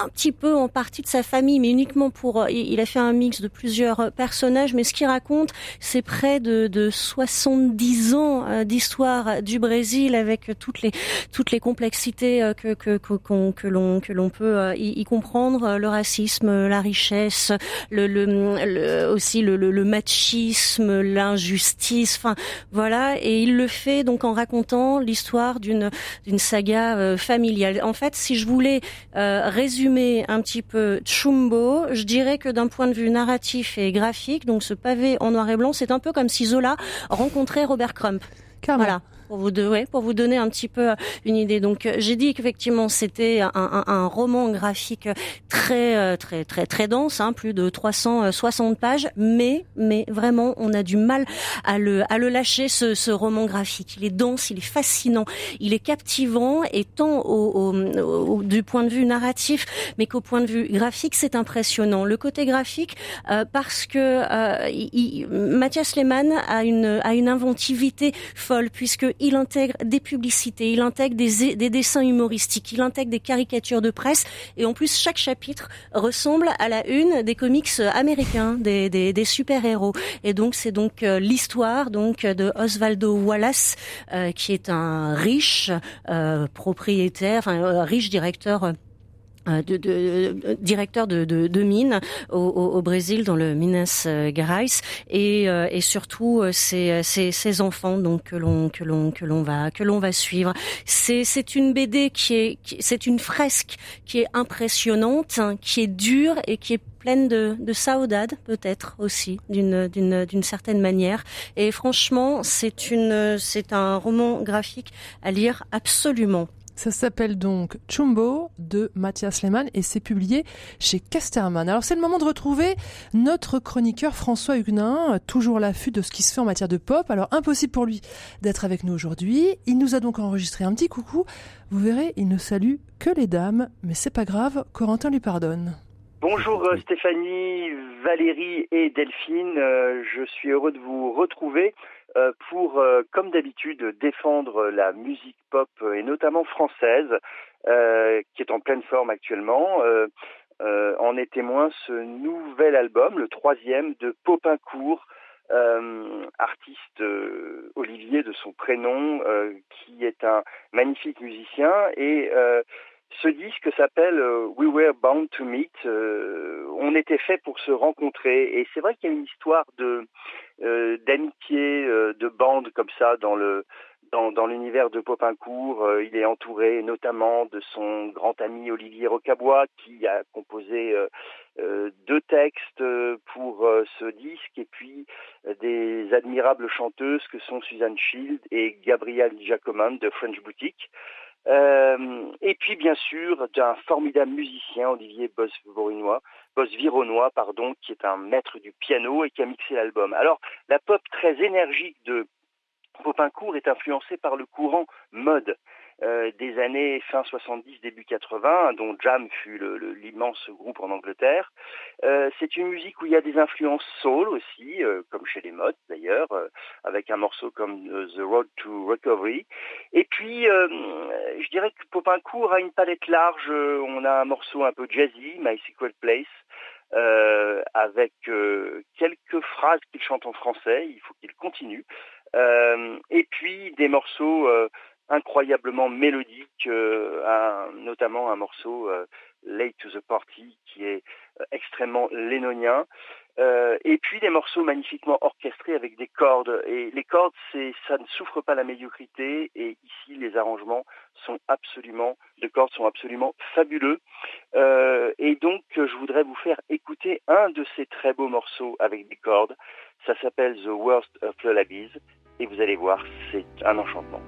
un petit peu en partie de sa famille, mais uniquement pour. euh, Il a fait un mix de plusieurs euh, personnages, mais ce qu'il raconte, c'est près de, de 70 ans euh, d'histoire du Brésil avec toutes les toutes les complexités que que qu'on- que l'on que l'on peut y, comprendre, le racisme, la richesse, le, le, le- aussi le, le, machisme, l'injustice, enfin voilà. Et il le fait donc en racontant l'histoire d'une d'une saga familiale. En fait, si je voulais résumer un petit peu Chumbo, je dirais que d'un point de vue narratif et graphique, donc ce pavé en noir et blanc, c'est un peu comme si Zola rencontrait Robert Crump. Carrément. Voilà. Pour vous, de, ouais, pour vous donner un petit peu une idée. Donc euh, j'ai dit qu'effectivement c'était un, un, un, roman graphique très euh, très très très dense, hein, plus de 360 pages, mais mais vraiment on a du mal à le à le lâcher ce, ce roman graphique. Il est dense, il est fascinant, il est captivant et tant au, au, du point de vue narratif, mais qu'au point de vue graphique c'est impressionnant. Le côté graphique euh, parce que euh, il, Mathias Lehmann a une a une inventivité folle puisque il intègre des publicités, il intègre des, des dessins humoristiques, il intègre des caricatures de presse et en plus chaque chapitre ressemble à la une des comics américains, des, des, des super-héros. Et donc c'est donc euh, l'histoire donc de Osvaldo Wallace euh, qui est un riche euh, propriétaire, enfin riche directeur euh, de, de, directeur de, de, mine au, au, Brésil dans le Minas Gerais. Et, euh, et surtout ses, ses, enfants donc que l'on que l'on que l'on va que l'on va suivre. C'est c'est une BD qui est c'est une fresque qui est impressionnante hein, qui est dure et qui est pleine de, de saudade peut-être aussi d'une d'une d'une certaine manière. Et franchement c'est une c'est un roman graphique à lire absolument ça s'appelle donc Chumbo de Mathias Lehmann et c'est publié chez Casterman. Alors c'est le moment de retrouver notre chroniqueur François Huguenin, toujours l'affût de ce qui se fait en matière de pop. Alors impossible pour lui d'être avec nous aujourd'hui. Il nous a donc enregistré un petit coucou. Vous verrez, il ne salue que les dames, mais c'est pas grave, Corentin lui pardonne. Bonjour euh, Stéphanie, Valérie et Delphine, euh, je suis heureux de vous retrouver pour, euh, comme d'habitude, défendre la musique pop euh, et notamment française, qui est en pleine forme actuellement. en est témoin ce nouvel album, le troisième de Popincourt, euh, artiste euh, Olivier de son prénom, euh, qui est un magnifique musicien et ce disque s'appelle We Were Bound to Meet. on était fait pour se rencontrer et c'est vrai qu'il y a une histoire de euh, d'amitié, euh, de bande comme ça dans le dans, dans l'univers de Popincourt. Euh, il est entouré notamment de son grand ami Olivier Rocabois qui a composé deux textes pour ce disque et puis des admirables chanteuses que sont Suzanne Shield et Gabrielle Jacoman de French Boutique. Euh, et puis bien sûr d'un formidable musicien, Olivier Boss-Vironois, Boss pardon, qui est un maître du piano et qui a mixé l'album. Alors la pop très énergique de Popincourt est influencée par le courant mode. Euh, des années fin 70, début 80, dont Jam fut l'immense groupe en Angleterre. Euh, c'est une musique où il y a des influences soul aussi, euh, comme chez les modes d'ailleurs, avec un morceau comme The Road to Recovery. Et puis, je dirais que Popincourt a une palette large. on a un morceau un peu jazzy, My Secret Place. avec quelques phrases qu'il chante en français, il faut qu'il continue. et puis des morceaux incroyablement mélodique, euh, notamment un morceau euh, Late to the Party qui est euh, extrêmement lénonien. et puis des morceaux magnifiquement orchestrés avec des cordes. Et les cordes, ça ne souffre pas la médiocrité. Et ici, les arrangements sont absolument, de cordes sont absolument fabuleux. et donc, je voudrais vous faire écouter un de ces très beaux morceaux avec des cordes. Ça s'appelle The Worst of Lullabies. Et vous allez voir, c'est un enchantement.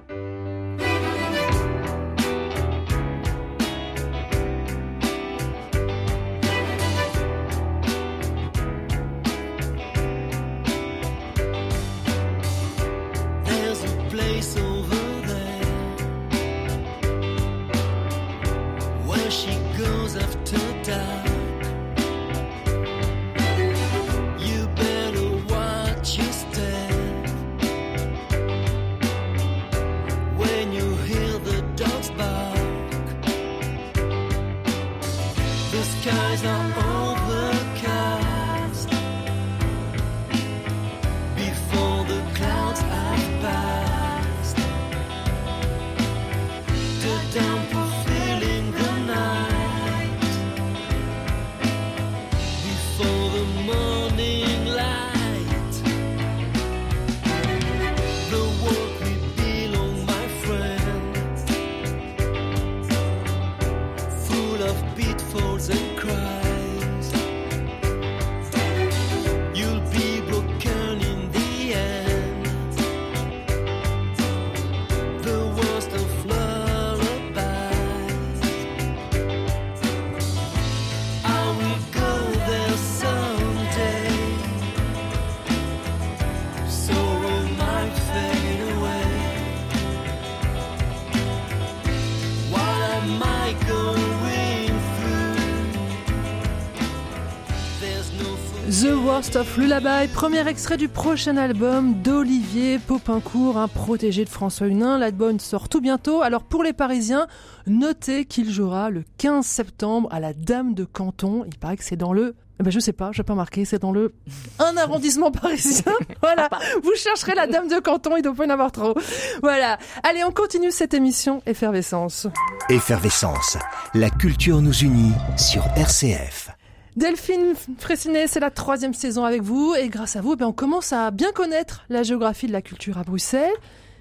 First of Lullaby, premier extrait du prochain album d'Olivier Popincourt, un protégé de François Hunin. L'album sort tout bientôt. Alors pour les Parisiens, notez qu'il jouera le 15 septembre à la Dame de Canton. Il paraît que c'est dans le eh ben, je sais pas, je vais pas marquer, c'est dans le un arrondissement parisien. voilà, vous chercherez la Dame de Canton, il doit pas y en avoir trop. Voilà. Allez, on continue cette émission Effervescence. Effervescence, la culture nous unit sur RCF. Delphine Fressinet, c'est la troisième saison avec vous et grâce à vous, eh on commence à bien connaître la géographie de la culture à Bruxelles.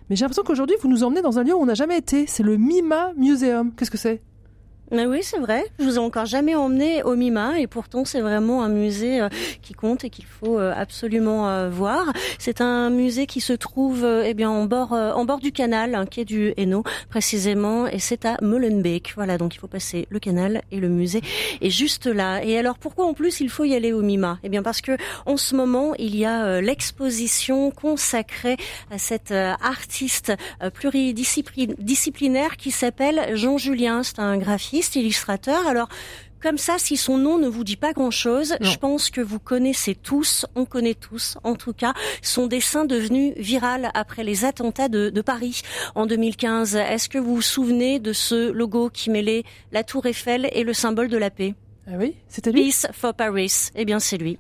Mais j'ai l'impression qu'aujourd'hui, vous nous emmenez dans un lieu où on n'a jamais été. C'est le Mima Museum. Qu'est-ce que c'est? Oui, c'est vrai. Je vous ai encore jamais emmené au MIMA et pourtant c'est vraiment un musée euh, qui compte et qu'il faut euh, absolument euh, voir. C'est un musée qui se trouve eh bien en bord en bord du canal, un quai du Hainaut précisément, et c'est à Molenbeek. Voilà, donc il faut passer le canal et le musée est juste là. Et alors pourquoi en plus il faut y aller au MIMA? Eh bien parce que en ce moment il y a l'exposition consacrée à cet artiste pluridisciplinaire qui s'appelle Jean Julien. C'est un graphiste illustrateur. Alors, comme ça, si son nom ne vous dit pas grand-chose, je pense que vous connaissez tous, on connaît tous, en tout cas, son dessin devenu viral après les attentats de, de Paris en 2015. Est-ce que vous vous souvenez de ce logo qui mêlait la tour Eiffel et le symbole de la paix? Ah oui, c'était lui? Peace for Paris. Eh bien, c'est lui.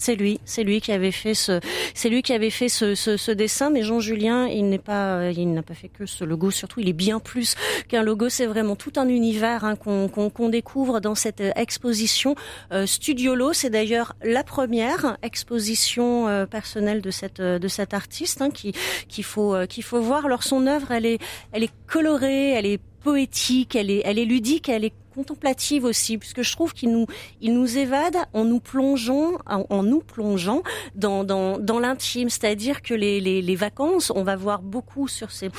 C'est lui, c'est lui qui avait fait ce, c'est lui qui avait fait ce, ce, ce, dessin. Mais Jean Julien, il n'est pas, il n'a pas fait que ce logo. Surtout, il est bien plus qu'un logo. C'est vraiment tout un univers hein, qu'on découvre dans cette exposition euh, Studiolo. C'est d'ailleurs la première exposition euh, personnelle de cette de cet artiste hein, qui qu'il faut euh, qu'il faut voir. Alors son œuvre, elle est elle est colorée, elle est poétique, elle est, elle est ludique, elle est contemplative aussi, puisque je trouve qu'il nous, il nous évade en nous plongeant, en, nous plongeant dans, dans, dans l'intime. C'est-à-dire que les, les, les, vacances, on va voir beaucoup sur ces,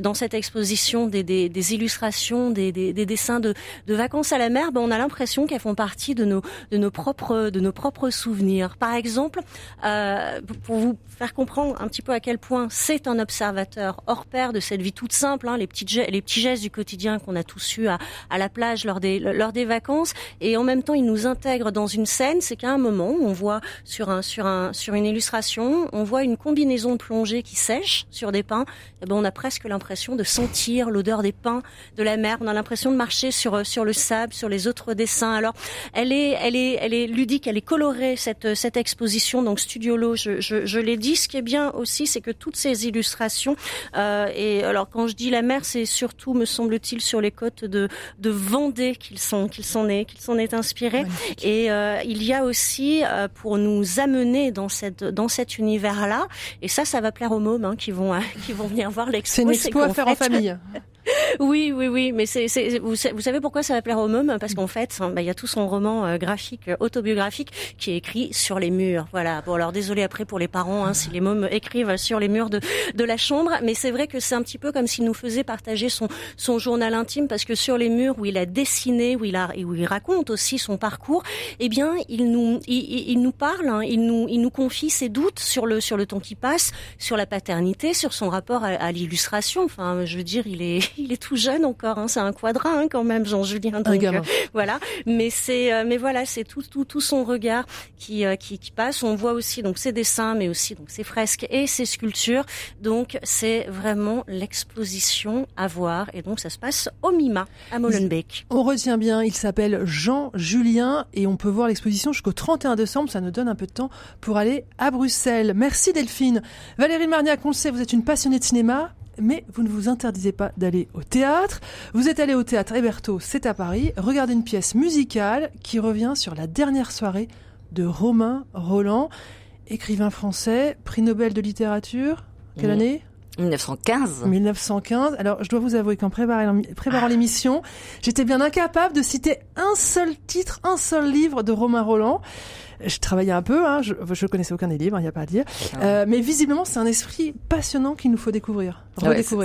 dans cette exposition des, des, illustrations, des, des, des, dessins de, de vacances à la mer. Ben on a l'impression qu'elles font partie de nos, de nos propres, de nos propres souvenirs. Par exemple, euh, pour vous faire comprendre un petit peu à quel point c'est un observateur hors pair de cette vie toute simple, hein, les petites, les petits gestes du quotidien qu'on a tous eu à, à la plage lors des, lors des vacances et en même temps il nous intègre dans une scène, c'est qu'à un moment on voit sur un sur un sur une illustration, on voit une combinaison de plongée qui sèche sur des pins, et eh ben on a presque l'impression de sentir l'odeur des pins de la mer, on a l'impression de marcher sur sur le sable, sur les autres dessins. Alors elle est elle est elle est ludique, elle est colorée cette cette exposition. Donc Studiolo, je je, je l'ai dit. Ce qui est bien aussi, c'est que toutes ces illustrations euh, et alors quand je dis la mer, c'est surtout me semble-t-il sur les côtes de de Vendée qu'ils sont qu'ils sont qu'ils sont est inspirés. Et euh, il y a aussi euh, pour nous amener dans cette dans cet univers-là. Et ça, ça va plaire aux mômes hein, qui vont qui vont venir voir l'expo. C'est une expo à faire en famille. oui, oui, oui, mais c'est, vous, vous, savez pourquoi ça va plaire au môme? Parce qu'en fait, hein, bah, il y a tout son roman euh, graphique, euh, autobiographique, qui est écrit sur les murs. Voilà. Bon, alors désolé après pour les parents hein, si les mômes écrivent sur les murs de, de la chambre, mais c'est vrai que c'est un petit peu comme s'il nous faisait partager son, son journal intime, parce que sur les murs où il a dessiné, où il a, où il raconte aussi son parcours, eh bien, il nous, il, il nous parle, hein, il nous, il nous confie ses doutes sur le, sur le temps qui passe, sur la paternité, sur son rapport à, à l'illustration. Enfin, je veux dire, il est il est tout jeune encore, hein, c'est un quadra hein, quand même, Jean-Julien. Donc euh, voilà, mais c'est, euh, mais voilà, c'est tout, tout, tout son regard qui, euh, qui, qui passe. On voit aussi donc ses dessins, mais aussi donc ses fresques et ses sculptures. Donc c'est vraiment l'exposition à voir, et donc ça se passe au Mima à Molenbeek. On retient bien, il s'appelle Jean-Julien et on peut voir l'exposition jusqu'au 31 décembre. Ça nous donne un peu de temps pour aller à Bruxelles. Merci Delphine. Valérie Marniac, on le sait, vous êtes une passionnée de cinéma mais vous ne vous interdisez pas d'aller au théâtre. Vous êtes allé au théâtre Héberto, c'est à Paris. Regardez une pièce musicale qui revient sur la dernière soirée de Romain Roland, écrivain français, prix Nobel de littérature. Quelle année? 1915. 1915. Alors, je dois vous avouer qu'en préparant, préparant l'émission, j'étais bien incapable de citer un seul titre, un seul livre de Romain Roland je travaillais un peu, hein, je, je connaissais aucun des livres, il n'y a pas à dire. Euh, mais visiblement, c'est un esprit passionnant qu'il nous faut découvrir.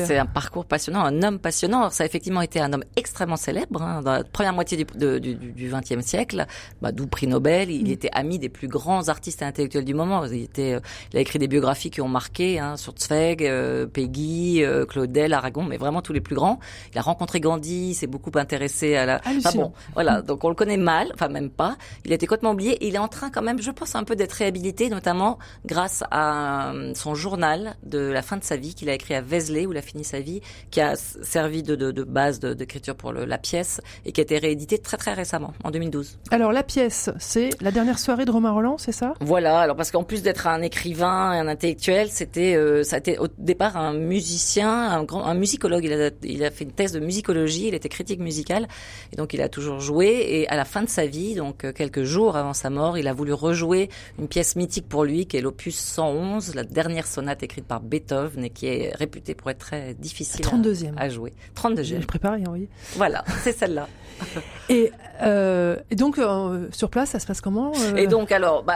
c'est un parcours passionnant, un homme passionnant. Alors, ça a effectivement été un homme extrêmement célèbre hein, dans la première moitié du, XXe du, du, siècle, bah, d'où prix Nobel. Il mm. était ami des plus grands artistes et intellectuels du moment. Il, était, euh, il a écrit des biographies qui ont marqué hein, sur Zweig, euh, Peggy, euh, Claudel, Aragon, mais vraiment tous les plus grands. Il a rencontré Gandhi, s'est beaucoup intéressé à la. Enfin bon, voilà. Donc on le connaît mal, enfin même pas. Il a été complètement oublié. il est en train train quand même, je pense, un peu d'être réhabilité, notamment grâce à euh, son journal de la fin de sa vie qu'il a écrit à Vézelay, où il a fini sa vie, qui a servi de, de, de base d'écriture pour le, la pièce et qui a été réédité très très récemment, en 2012. Alors la pièce, c'est la dernière soirée de Romain Roland, c'est ça? Voilà, alors parce qu'en plus d'être un écrivain et un intellectuel, c'était euh, ça a été au départ un musicien, un grand un musicologue, il a, il a fait une thèse de musicologie, il était critique musical et donc il a toujours joué et à la fin de sa vie, donc euh, quelques jours avant sa mort, il a voulu rejouer une pièce mythique pour lui qui est l'opus 111, la dernière sonate écrite par Beethoven et qui est réputée pour être très difficile à, à, jouer. 32e. J'ai préparé, oui. Voilà, c'est celle-là. et, euh, et, donc euh, sur place, ça se passe comment euh... Et donc alors, bah,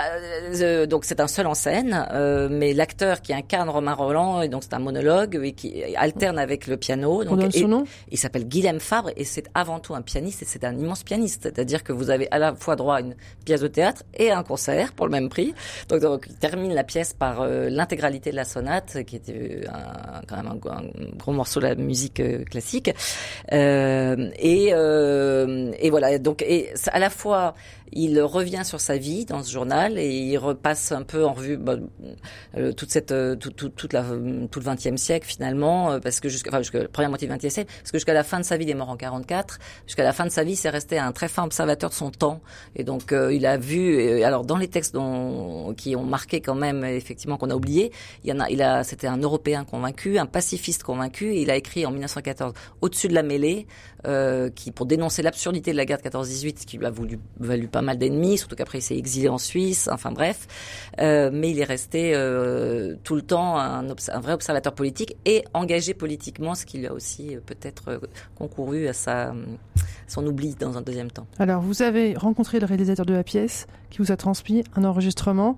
euh, donc c'est un seul en scène, euh, mais l'acteur qui incarne Romain Roland, et donc c'est un monologue et qui alterne avec le piano. Donc, On donne son nom il s'appelle Guilhem Fabre et c'est avant tout un pianiste et c'est un immense pianiste, c'est-à-dire que vous avez à la fois droit à une pièce de théâtre et à un concert pour le même prix. Donc, donc il termine la pièce par l'intégralité de la sonate, qui était un, quand même un, un, gros morceau de la musique classique, et euh, et voilà, donc et à la fois il revient sur sa vie dans ce journal et il repasse un peu en revue bah, toute cette euh, tout, tout, toute la tout le XXe siècle finalement euh, parce que jusqu'à enfin, jusqu'à la première moitié du XXe siècle parce que jusqu'à la fin de sa vie il est mort en 44 jusqu'à la fin de sa vie c'est resté un très fin observateur de son temps. Et donc il a vu alors dans les textes dont, qui ont marqué quand même effectivement qu'on a oublié il y en a il a c'était un Européen convaincu un pacifiste convaincu il a écrit en 1914 au-dessus de la mêlée euh, qui pour dénoncer l'absurdité de la guerre de 14-18 qui lui a voulu valu pas mal d'ennemis, surtout qu'après il s'est exilé en Suisse, enfin bref. Euh, mais il est resté euh, tout le temps un, vrai observateur politique et engagé politiquement, ce qui lui a aussi euh, peut-être concouru à son oubli dans un deuxième temps. Alors vous avez rencontré le réalisateur de la pièce qui vous a transmis un enregistrement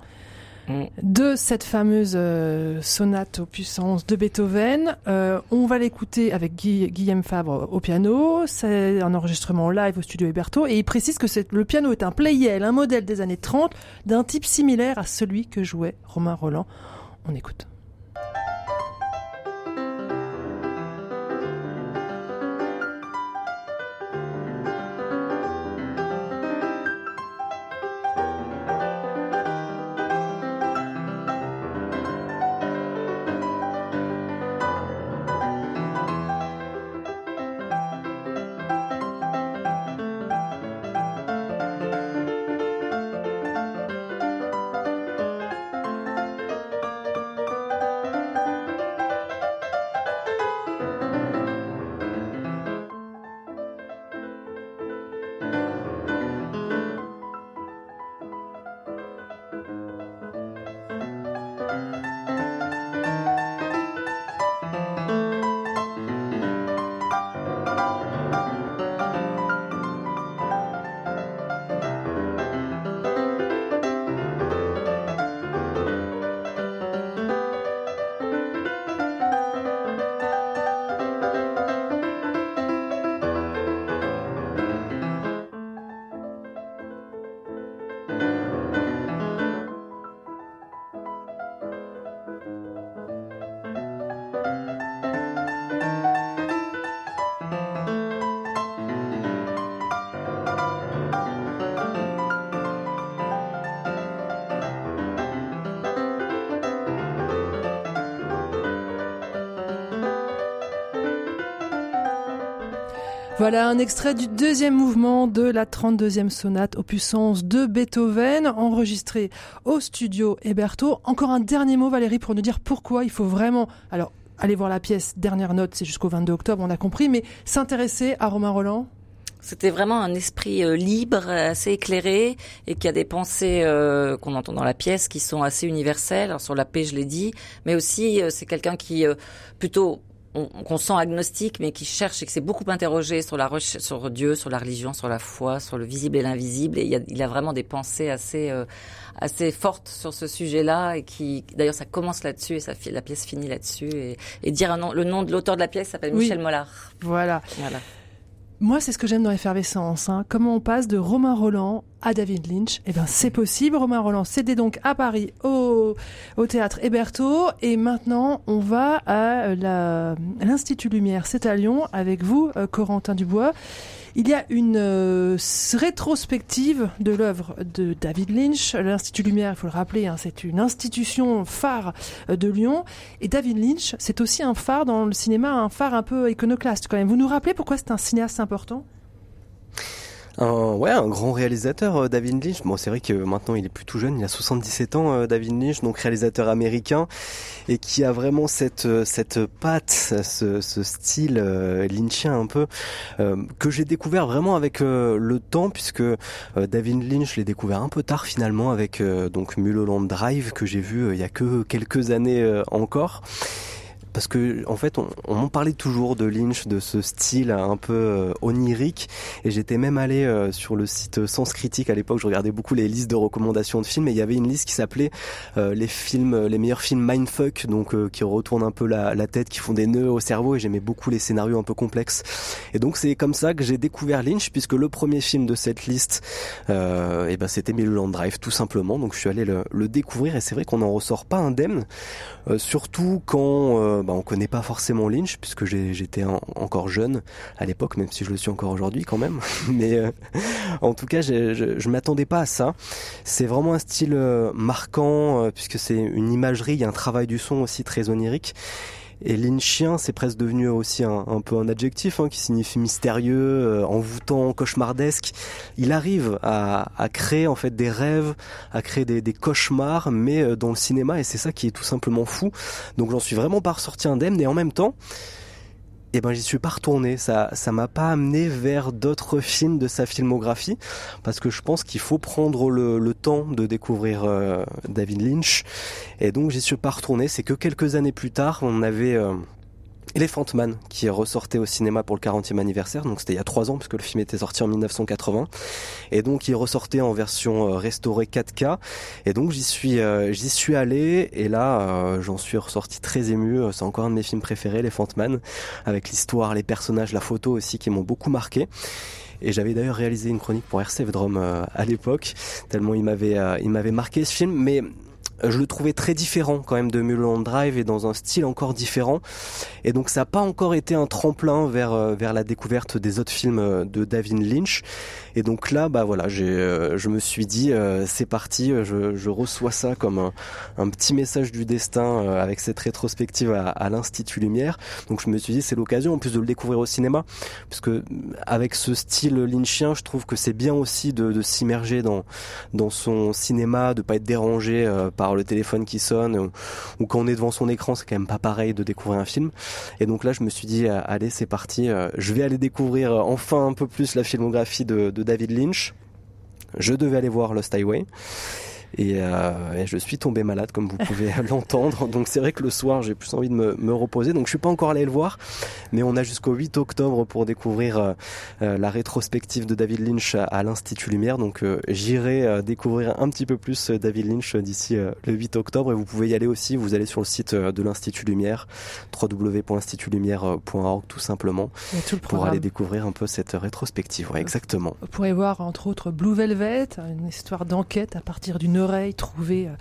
de cette fameuse euh, sonate aux puissances de Beethoven. Euh, on va l'écouter avec Guillaume Fabre au piano. C'est un enregistrement live au studio Héberto. Et il précise que le piano est un Playel, un modèle des années 30, d'un type similaire à celui que jouait Romain Roland. On écoute. Voilà un extrait du deuxième mouvement de la 32e sonate aux puissances de Beethoven, enregistré au studio Héberto. Encore un dernier mot, Valérie, pour nous dire pourquoi il faut vraiment, alors, aller voir la pièce, dernière note, c'est jusqu'au 22 octobre, on a compris, mais s'intéresser à Romain Roland? C'était vraiment un esprit euh, libre, assez éclairé, et qui a des pensées euh, qu'on entend dans la pièce qui sont assez universelles. Alors, sur la paix, je l'ai dit, mais aussi euh, c'est quelqu'un qui plutôt qu'on sent agnostique, mais qui cherche et qui s'est beaucoup interrogé sur la recherche, sur Dieu, sur la religion, sur la foi, sur le visible et l'invisible. Et il, a, il a vraiment des pensées assez euh, assez fortes sur ce sujet-là et qui, d'ailleurs, ça commence là-dessus et ça, la pièce finit là-dessus. Et, et, dire un nom, le nom de l'auteur de la pièce s'appelle oui. Michel Mollard. Voilà. Voilà. Moi, c'est ce que j'aime dans l'effervescence. Hein. Comment on passe de Romain Roland à David Lynch Eh bien, c'est possible. Romain Roland, c'était donc à Paris, au, au théâtre Héberto. Et maintenant, on va à l'Institut Lumière. C'est à Lyon, avec vous, euh, Corentin Dubois. Il y a une euh, rétrospective de l'œuvre de David Lynch. L'Institut Lumière, il faut le rappeler, hein, c'est une institution phare euh, de Lyon. Et David Lynch, c'est aussi un phare dans le cinéma, un phare un peu iconoclaste quand même. Vous nous rappelez pourquoi c'est un cinéaste important? Un, ouais, un grand réalisateur, euh, David Lynch. Bon, c'est vrai que maintenant il est plus jeune, il a 77 ans, euh, David Lynch, donc réalisateur américain, et qui a vraiment cette euh, cette patte, ce, ce style lynchien un peu que j'ai découvert vraiment avec le temps, puisque David Lynch l'ai découvert un peu tard finalement avec donc Mulholland Drive que j'ai vu il y a que quelques années encore parce que en fait on, m'en parlait toujours de Lynch, de ce style un peu euh, onirique, et j'étais même allé euh, sur le site Sens Critique à l'époque. Je regardais beaucoup les listes de recommandations de films, et il y avait une liste qui s'appelait euh, les films, les meilleurs films mindfuck, donc qui retournent un peu la, la, tête, qui font des nœuds au cerveau, et j'aimais beaucoup les scénarios un peu complexes. Et donc c'est comme ça que j'ai découvert Lynch, puisque le premier film de cette liste, et ben c'était Mulholland Drive, tout simplement. Donc je suis allé le, le découvrir, et c'est vrai qu'on n'en ressort pas indemne, surtout quand euh, bah, on connaît pas forcément Lynch puisque j'étais encore jeune à l'époque, même si je le suis encore aujourd'hui quand même. Mais euh, en tout cas, je, je, m'attendais pas à ça. C'est vraiment un style euh, marquant puisque c'est une imagerie, il un travail du son aussi très onirique. Et Lynchien, c'est presque devenu aussi un, peu un adjectif hein, qui signifie mystérieux, euh, envoûtant, cauchemardesque. Il arrive à, à, créer en fait des rêves, à créer des, des cauchemars, mais euh, dans le cinéma, et c'est ça qui est tout simplement fou. Donc j'en suis vraiment pas ressorti indemne, et en même temps, et eh ben j'y suis pas retourné. Ça, ça m'a pas amené vers d'autres films de sa filmographie, parce que je pense qu'il faut prendre le, le, temps de découvrir euh, David Lynch. Et donc j'y suis pas retourné. C'est que quelques années plus tard, on avait euh, Elephant Man qui ressortait au cinéma pour le 40e anniversaire, donc c'était il y a trois ans puisque le film était sorti en 1980, et donc il ressortait en version euh, restaurée 4K, et donc j'y suis euh, j'y suis allé et là euh, j'en suis ressorti très ému. C'est encore un de mes films préférés, Elephant Man, avec l'histoire, les personnages, la photo aussi qui m'ont beaucoup marqué. Et j'avais d'ailleurs réalisé une chronique pour RCF Drum à l'époque, tellement il m'avait il m'avait marqué ce film, mais je le trouvais très différent quand même de Mulholland Drive et dans un style encore différent. Et donc ça n'a pas encore été un tremplin vers euh, vers la découverte des autres films euh, de David Lynch. Et donc là, bah voilà, j'ai, euh, je me suis dit, c'est parti, je, je, reçois ça comme un, un, petit message du destin avec cette rétrospective à, à l'Institut Lumière. Donc je me suis dit, c'est l'occasion en plus de le découvrir au cinéma, puisque avec ce style lynchien, je trouve que c'est bien aussi de, de s'immerger dans dans son cinéma, de pas être dérangé par le téléphone qui sonne ou, quand on est devant son écran, c'est quand même pas pareil de découvrir un film. Et donc là, je me suis dit, euh, allez, c'est parti, euh, je vais aller découvrir euh, enfin un peu plus la filmographie de, de David Lynch. Je devais aller voir Lost Highway. Euh, et, je suis tombé malade comme vous pouvez l'entendre. Donc c'est vrai que le soir j'ai plus envie de me, me, reposer. Donc je suis pas encore allé le voir, mais on a jusqu'au 8 octobre pour découvrir euh, euh, la rétrospective de David Lynch à, l'Institut Lumière. Donc j'irai découvrir un petit peu plus David Lynch d'ici le 8 octobre. Et vous pouvez y aller aussi. Vous allez sur le site de l'Institut Lumière, www.institutlumière.org tout simplement, tout pour aller découvrir un peu cette rétrospective. Ouais, exactement. Vous pourrez voir entre autres Blue Velvet, une histoire d'enquête à partir d'une oreille trouvée euh,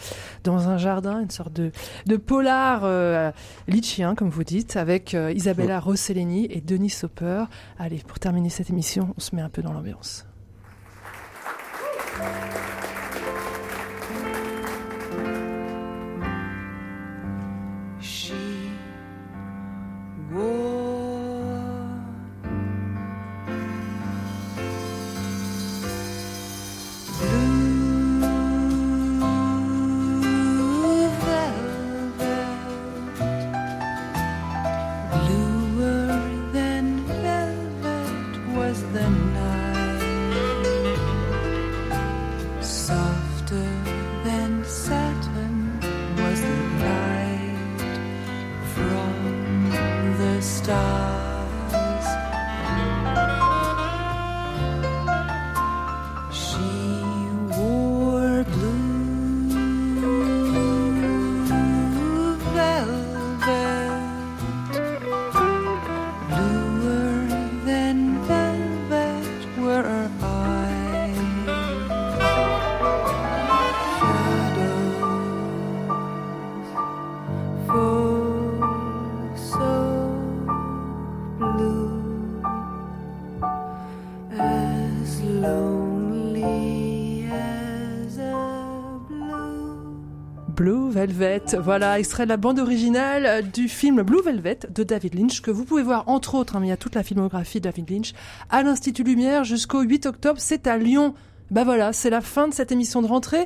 dans un jardin, une sorte de, de polar euh, litchien, comme vous dites, avec euh, Isabella Rossellini et Denis Soper. Allez, pour terminer cette émission, on se met un peu dans l'ambiance. Voilà, extrait de la bande originale du film Blue Velvet de David Lynch, que vous pouvez voir entre autres, hein, il y a toute la filmographie de David Lynch, à l'Institut Lumière jusqu'au 8 octobre. C'est à Lyon. Bah voilà, c'est la fin de cette émission de rentrée.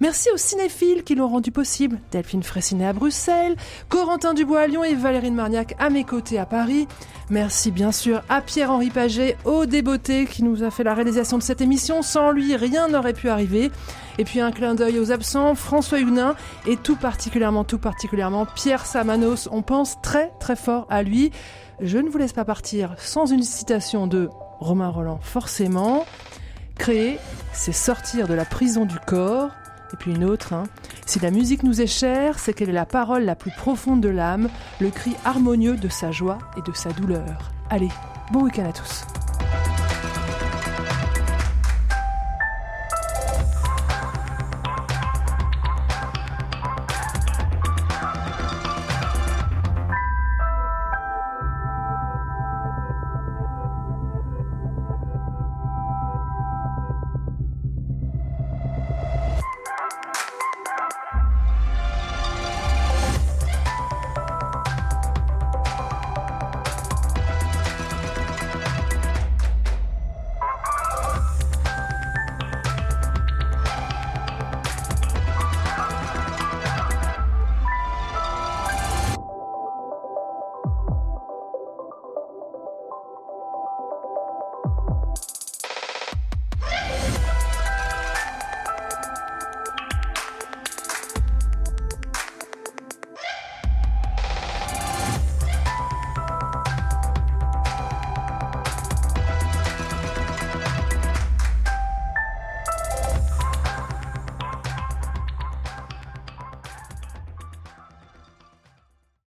Merci aux cinéphiles qui l'ont rendu possible. Delphine Fressinet à Bruxelles, Corentin Dubois à Lyon et Valérie Marniac à mes côtés à Paris. Merci bien sûr à Pierre-Henri Paget, au débeauté qui nous a fait la réalisation de cette émission. Sans lui, rien n'aurait pu arriver. Et puis un clin d'œil aux absents, François Huguenin et tout particulièrement, tout particulièrement Pierre Samanos. On pense très très fort à lui. Je ne vous laisse pas partir sans une citation de Romain Roland, forcément. Créer, c'est sortir de la prison du corps. Et puis une autre, hein. si la musique nous est chère, c'est qu'elle est la parole la plus profonde de l'âme, le cri harmonieux de sa joie et de sa douleur. Allez, bon week-end à tous.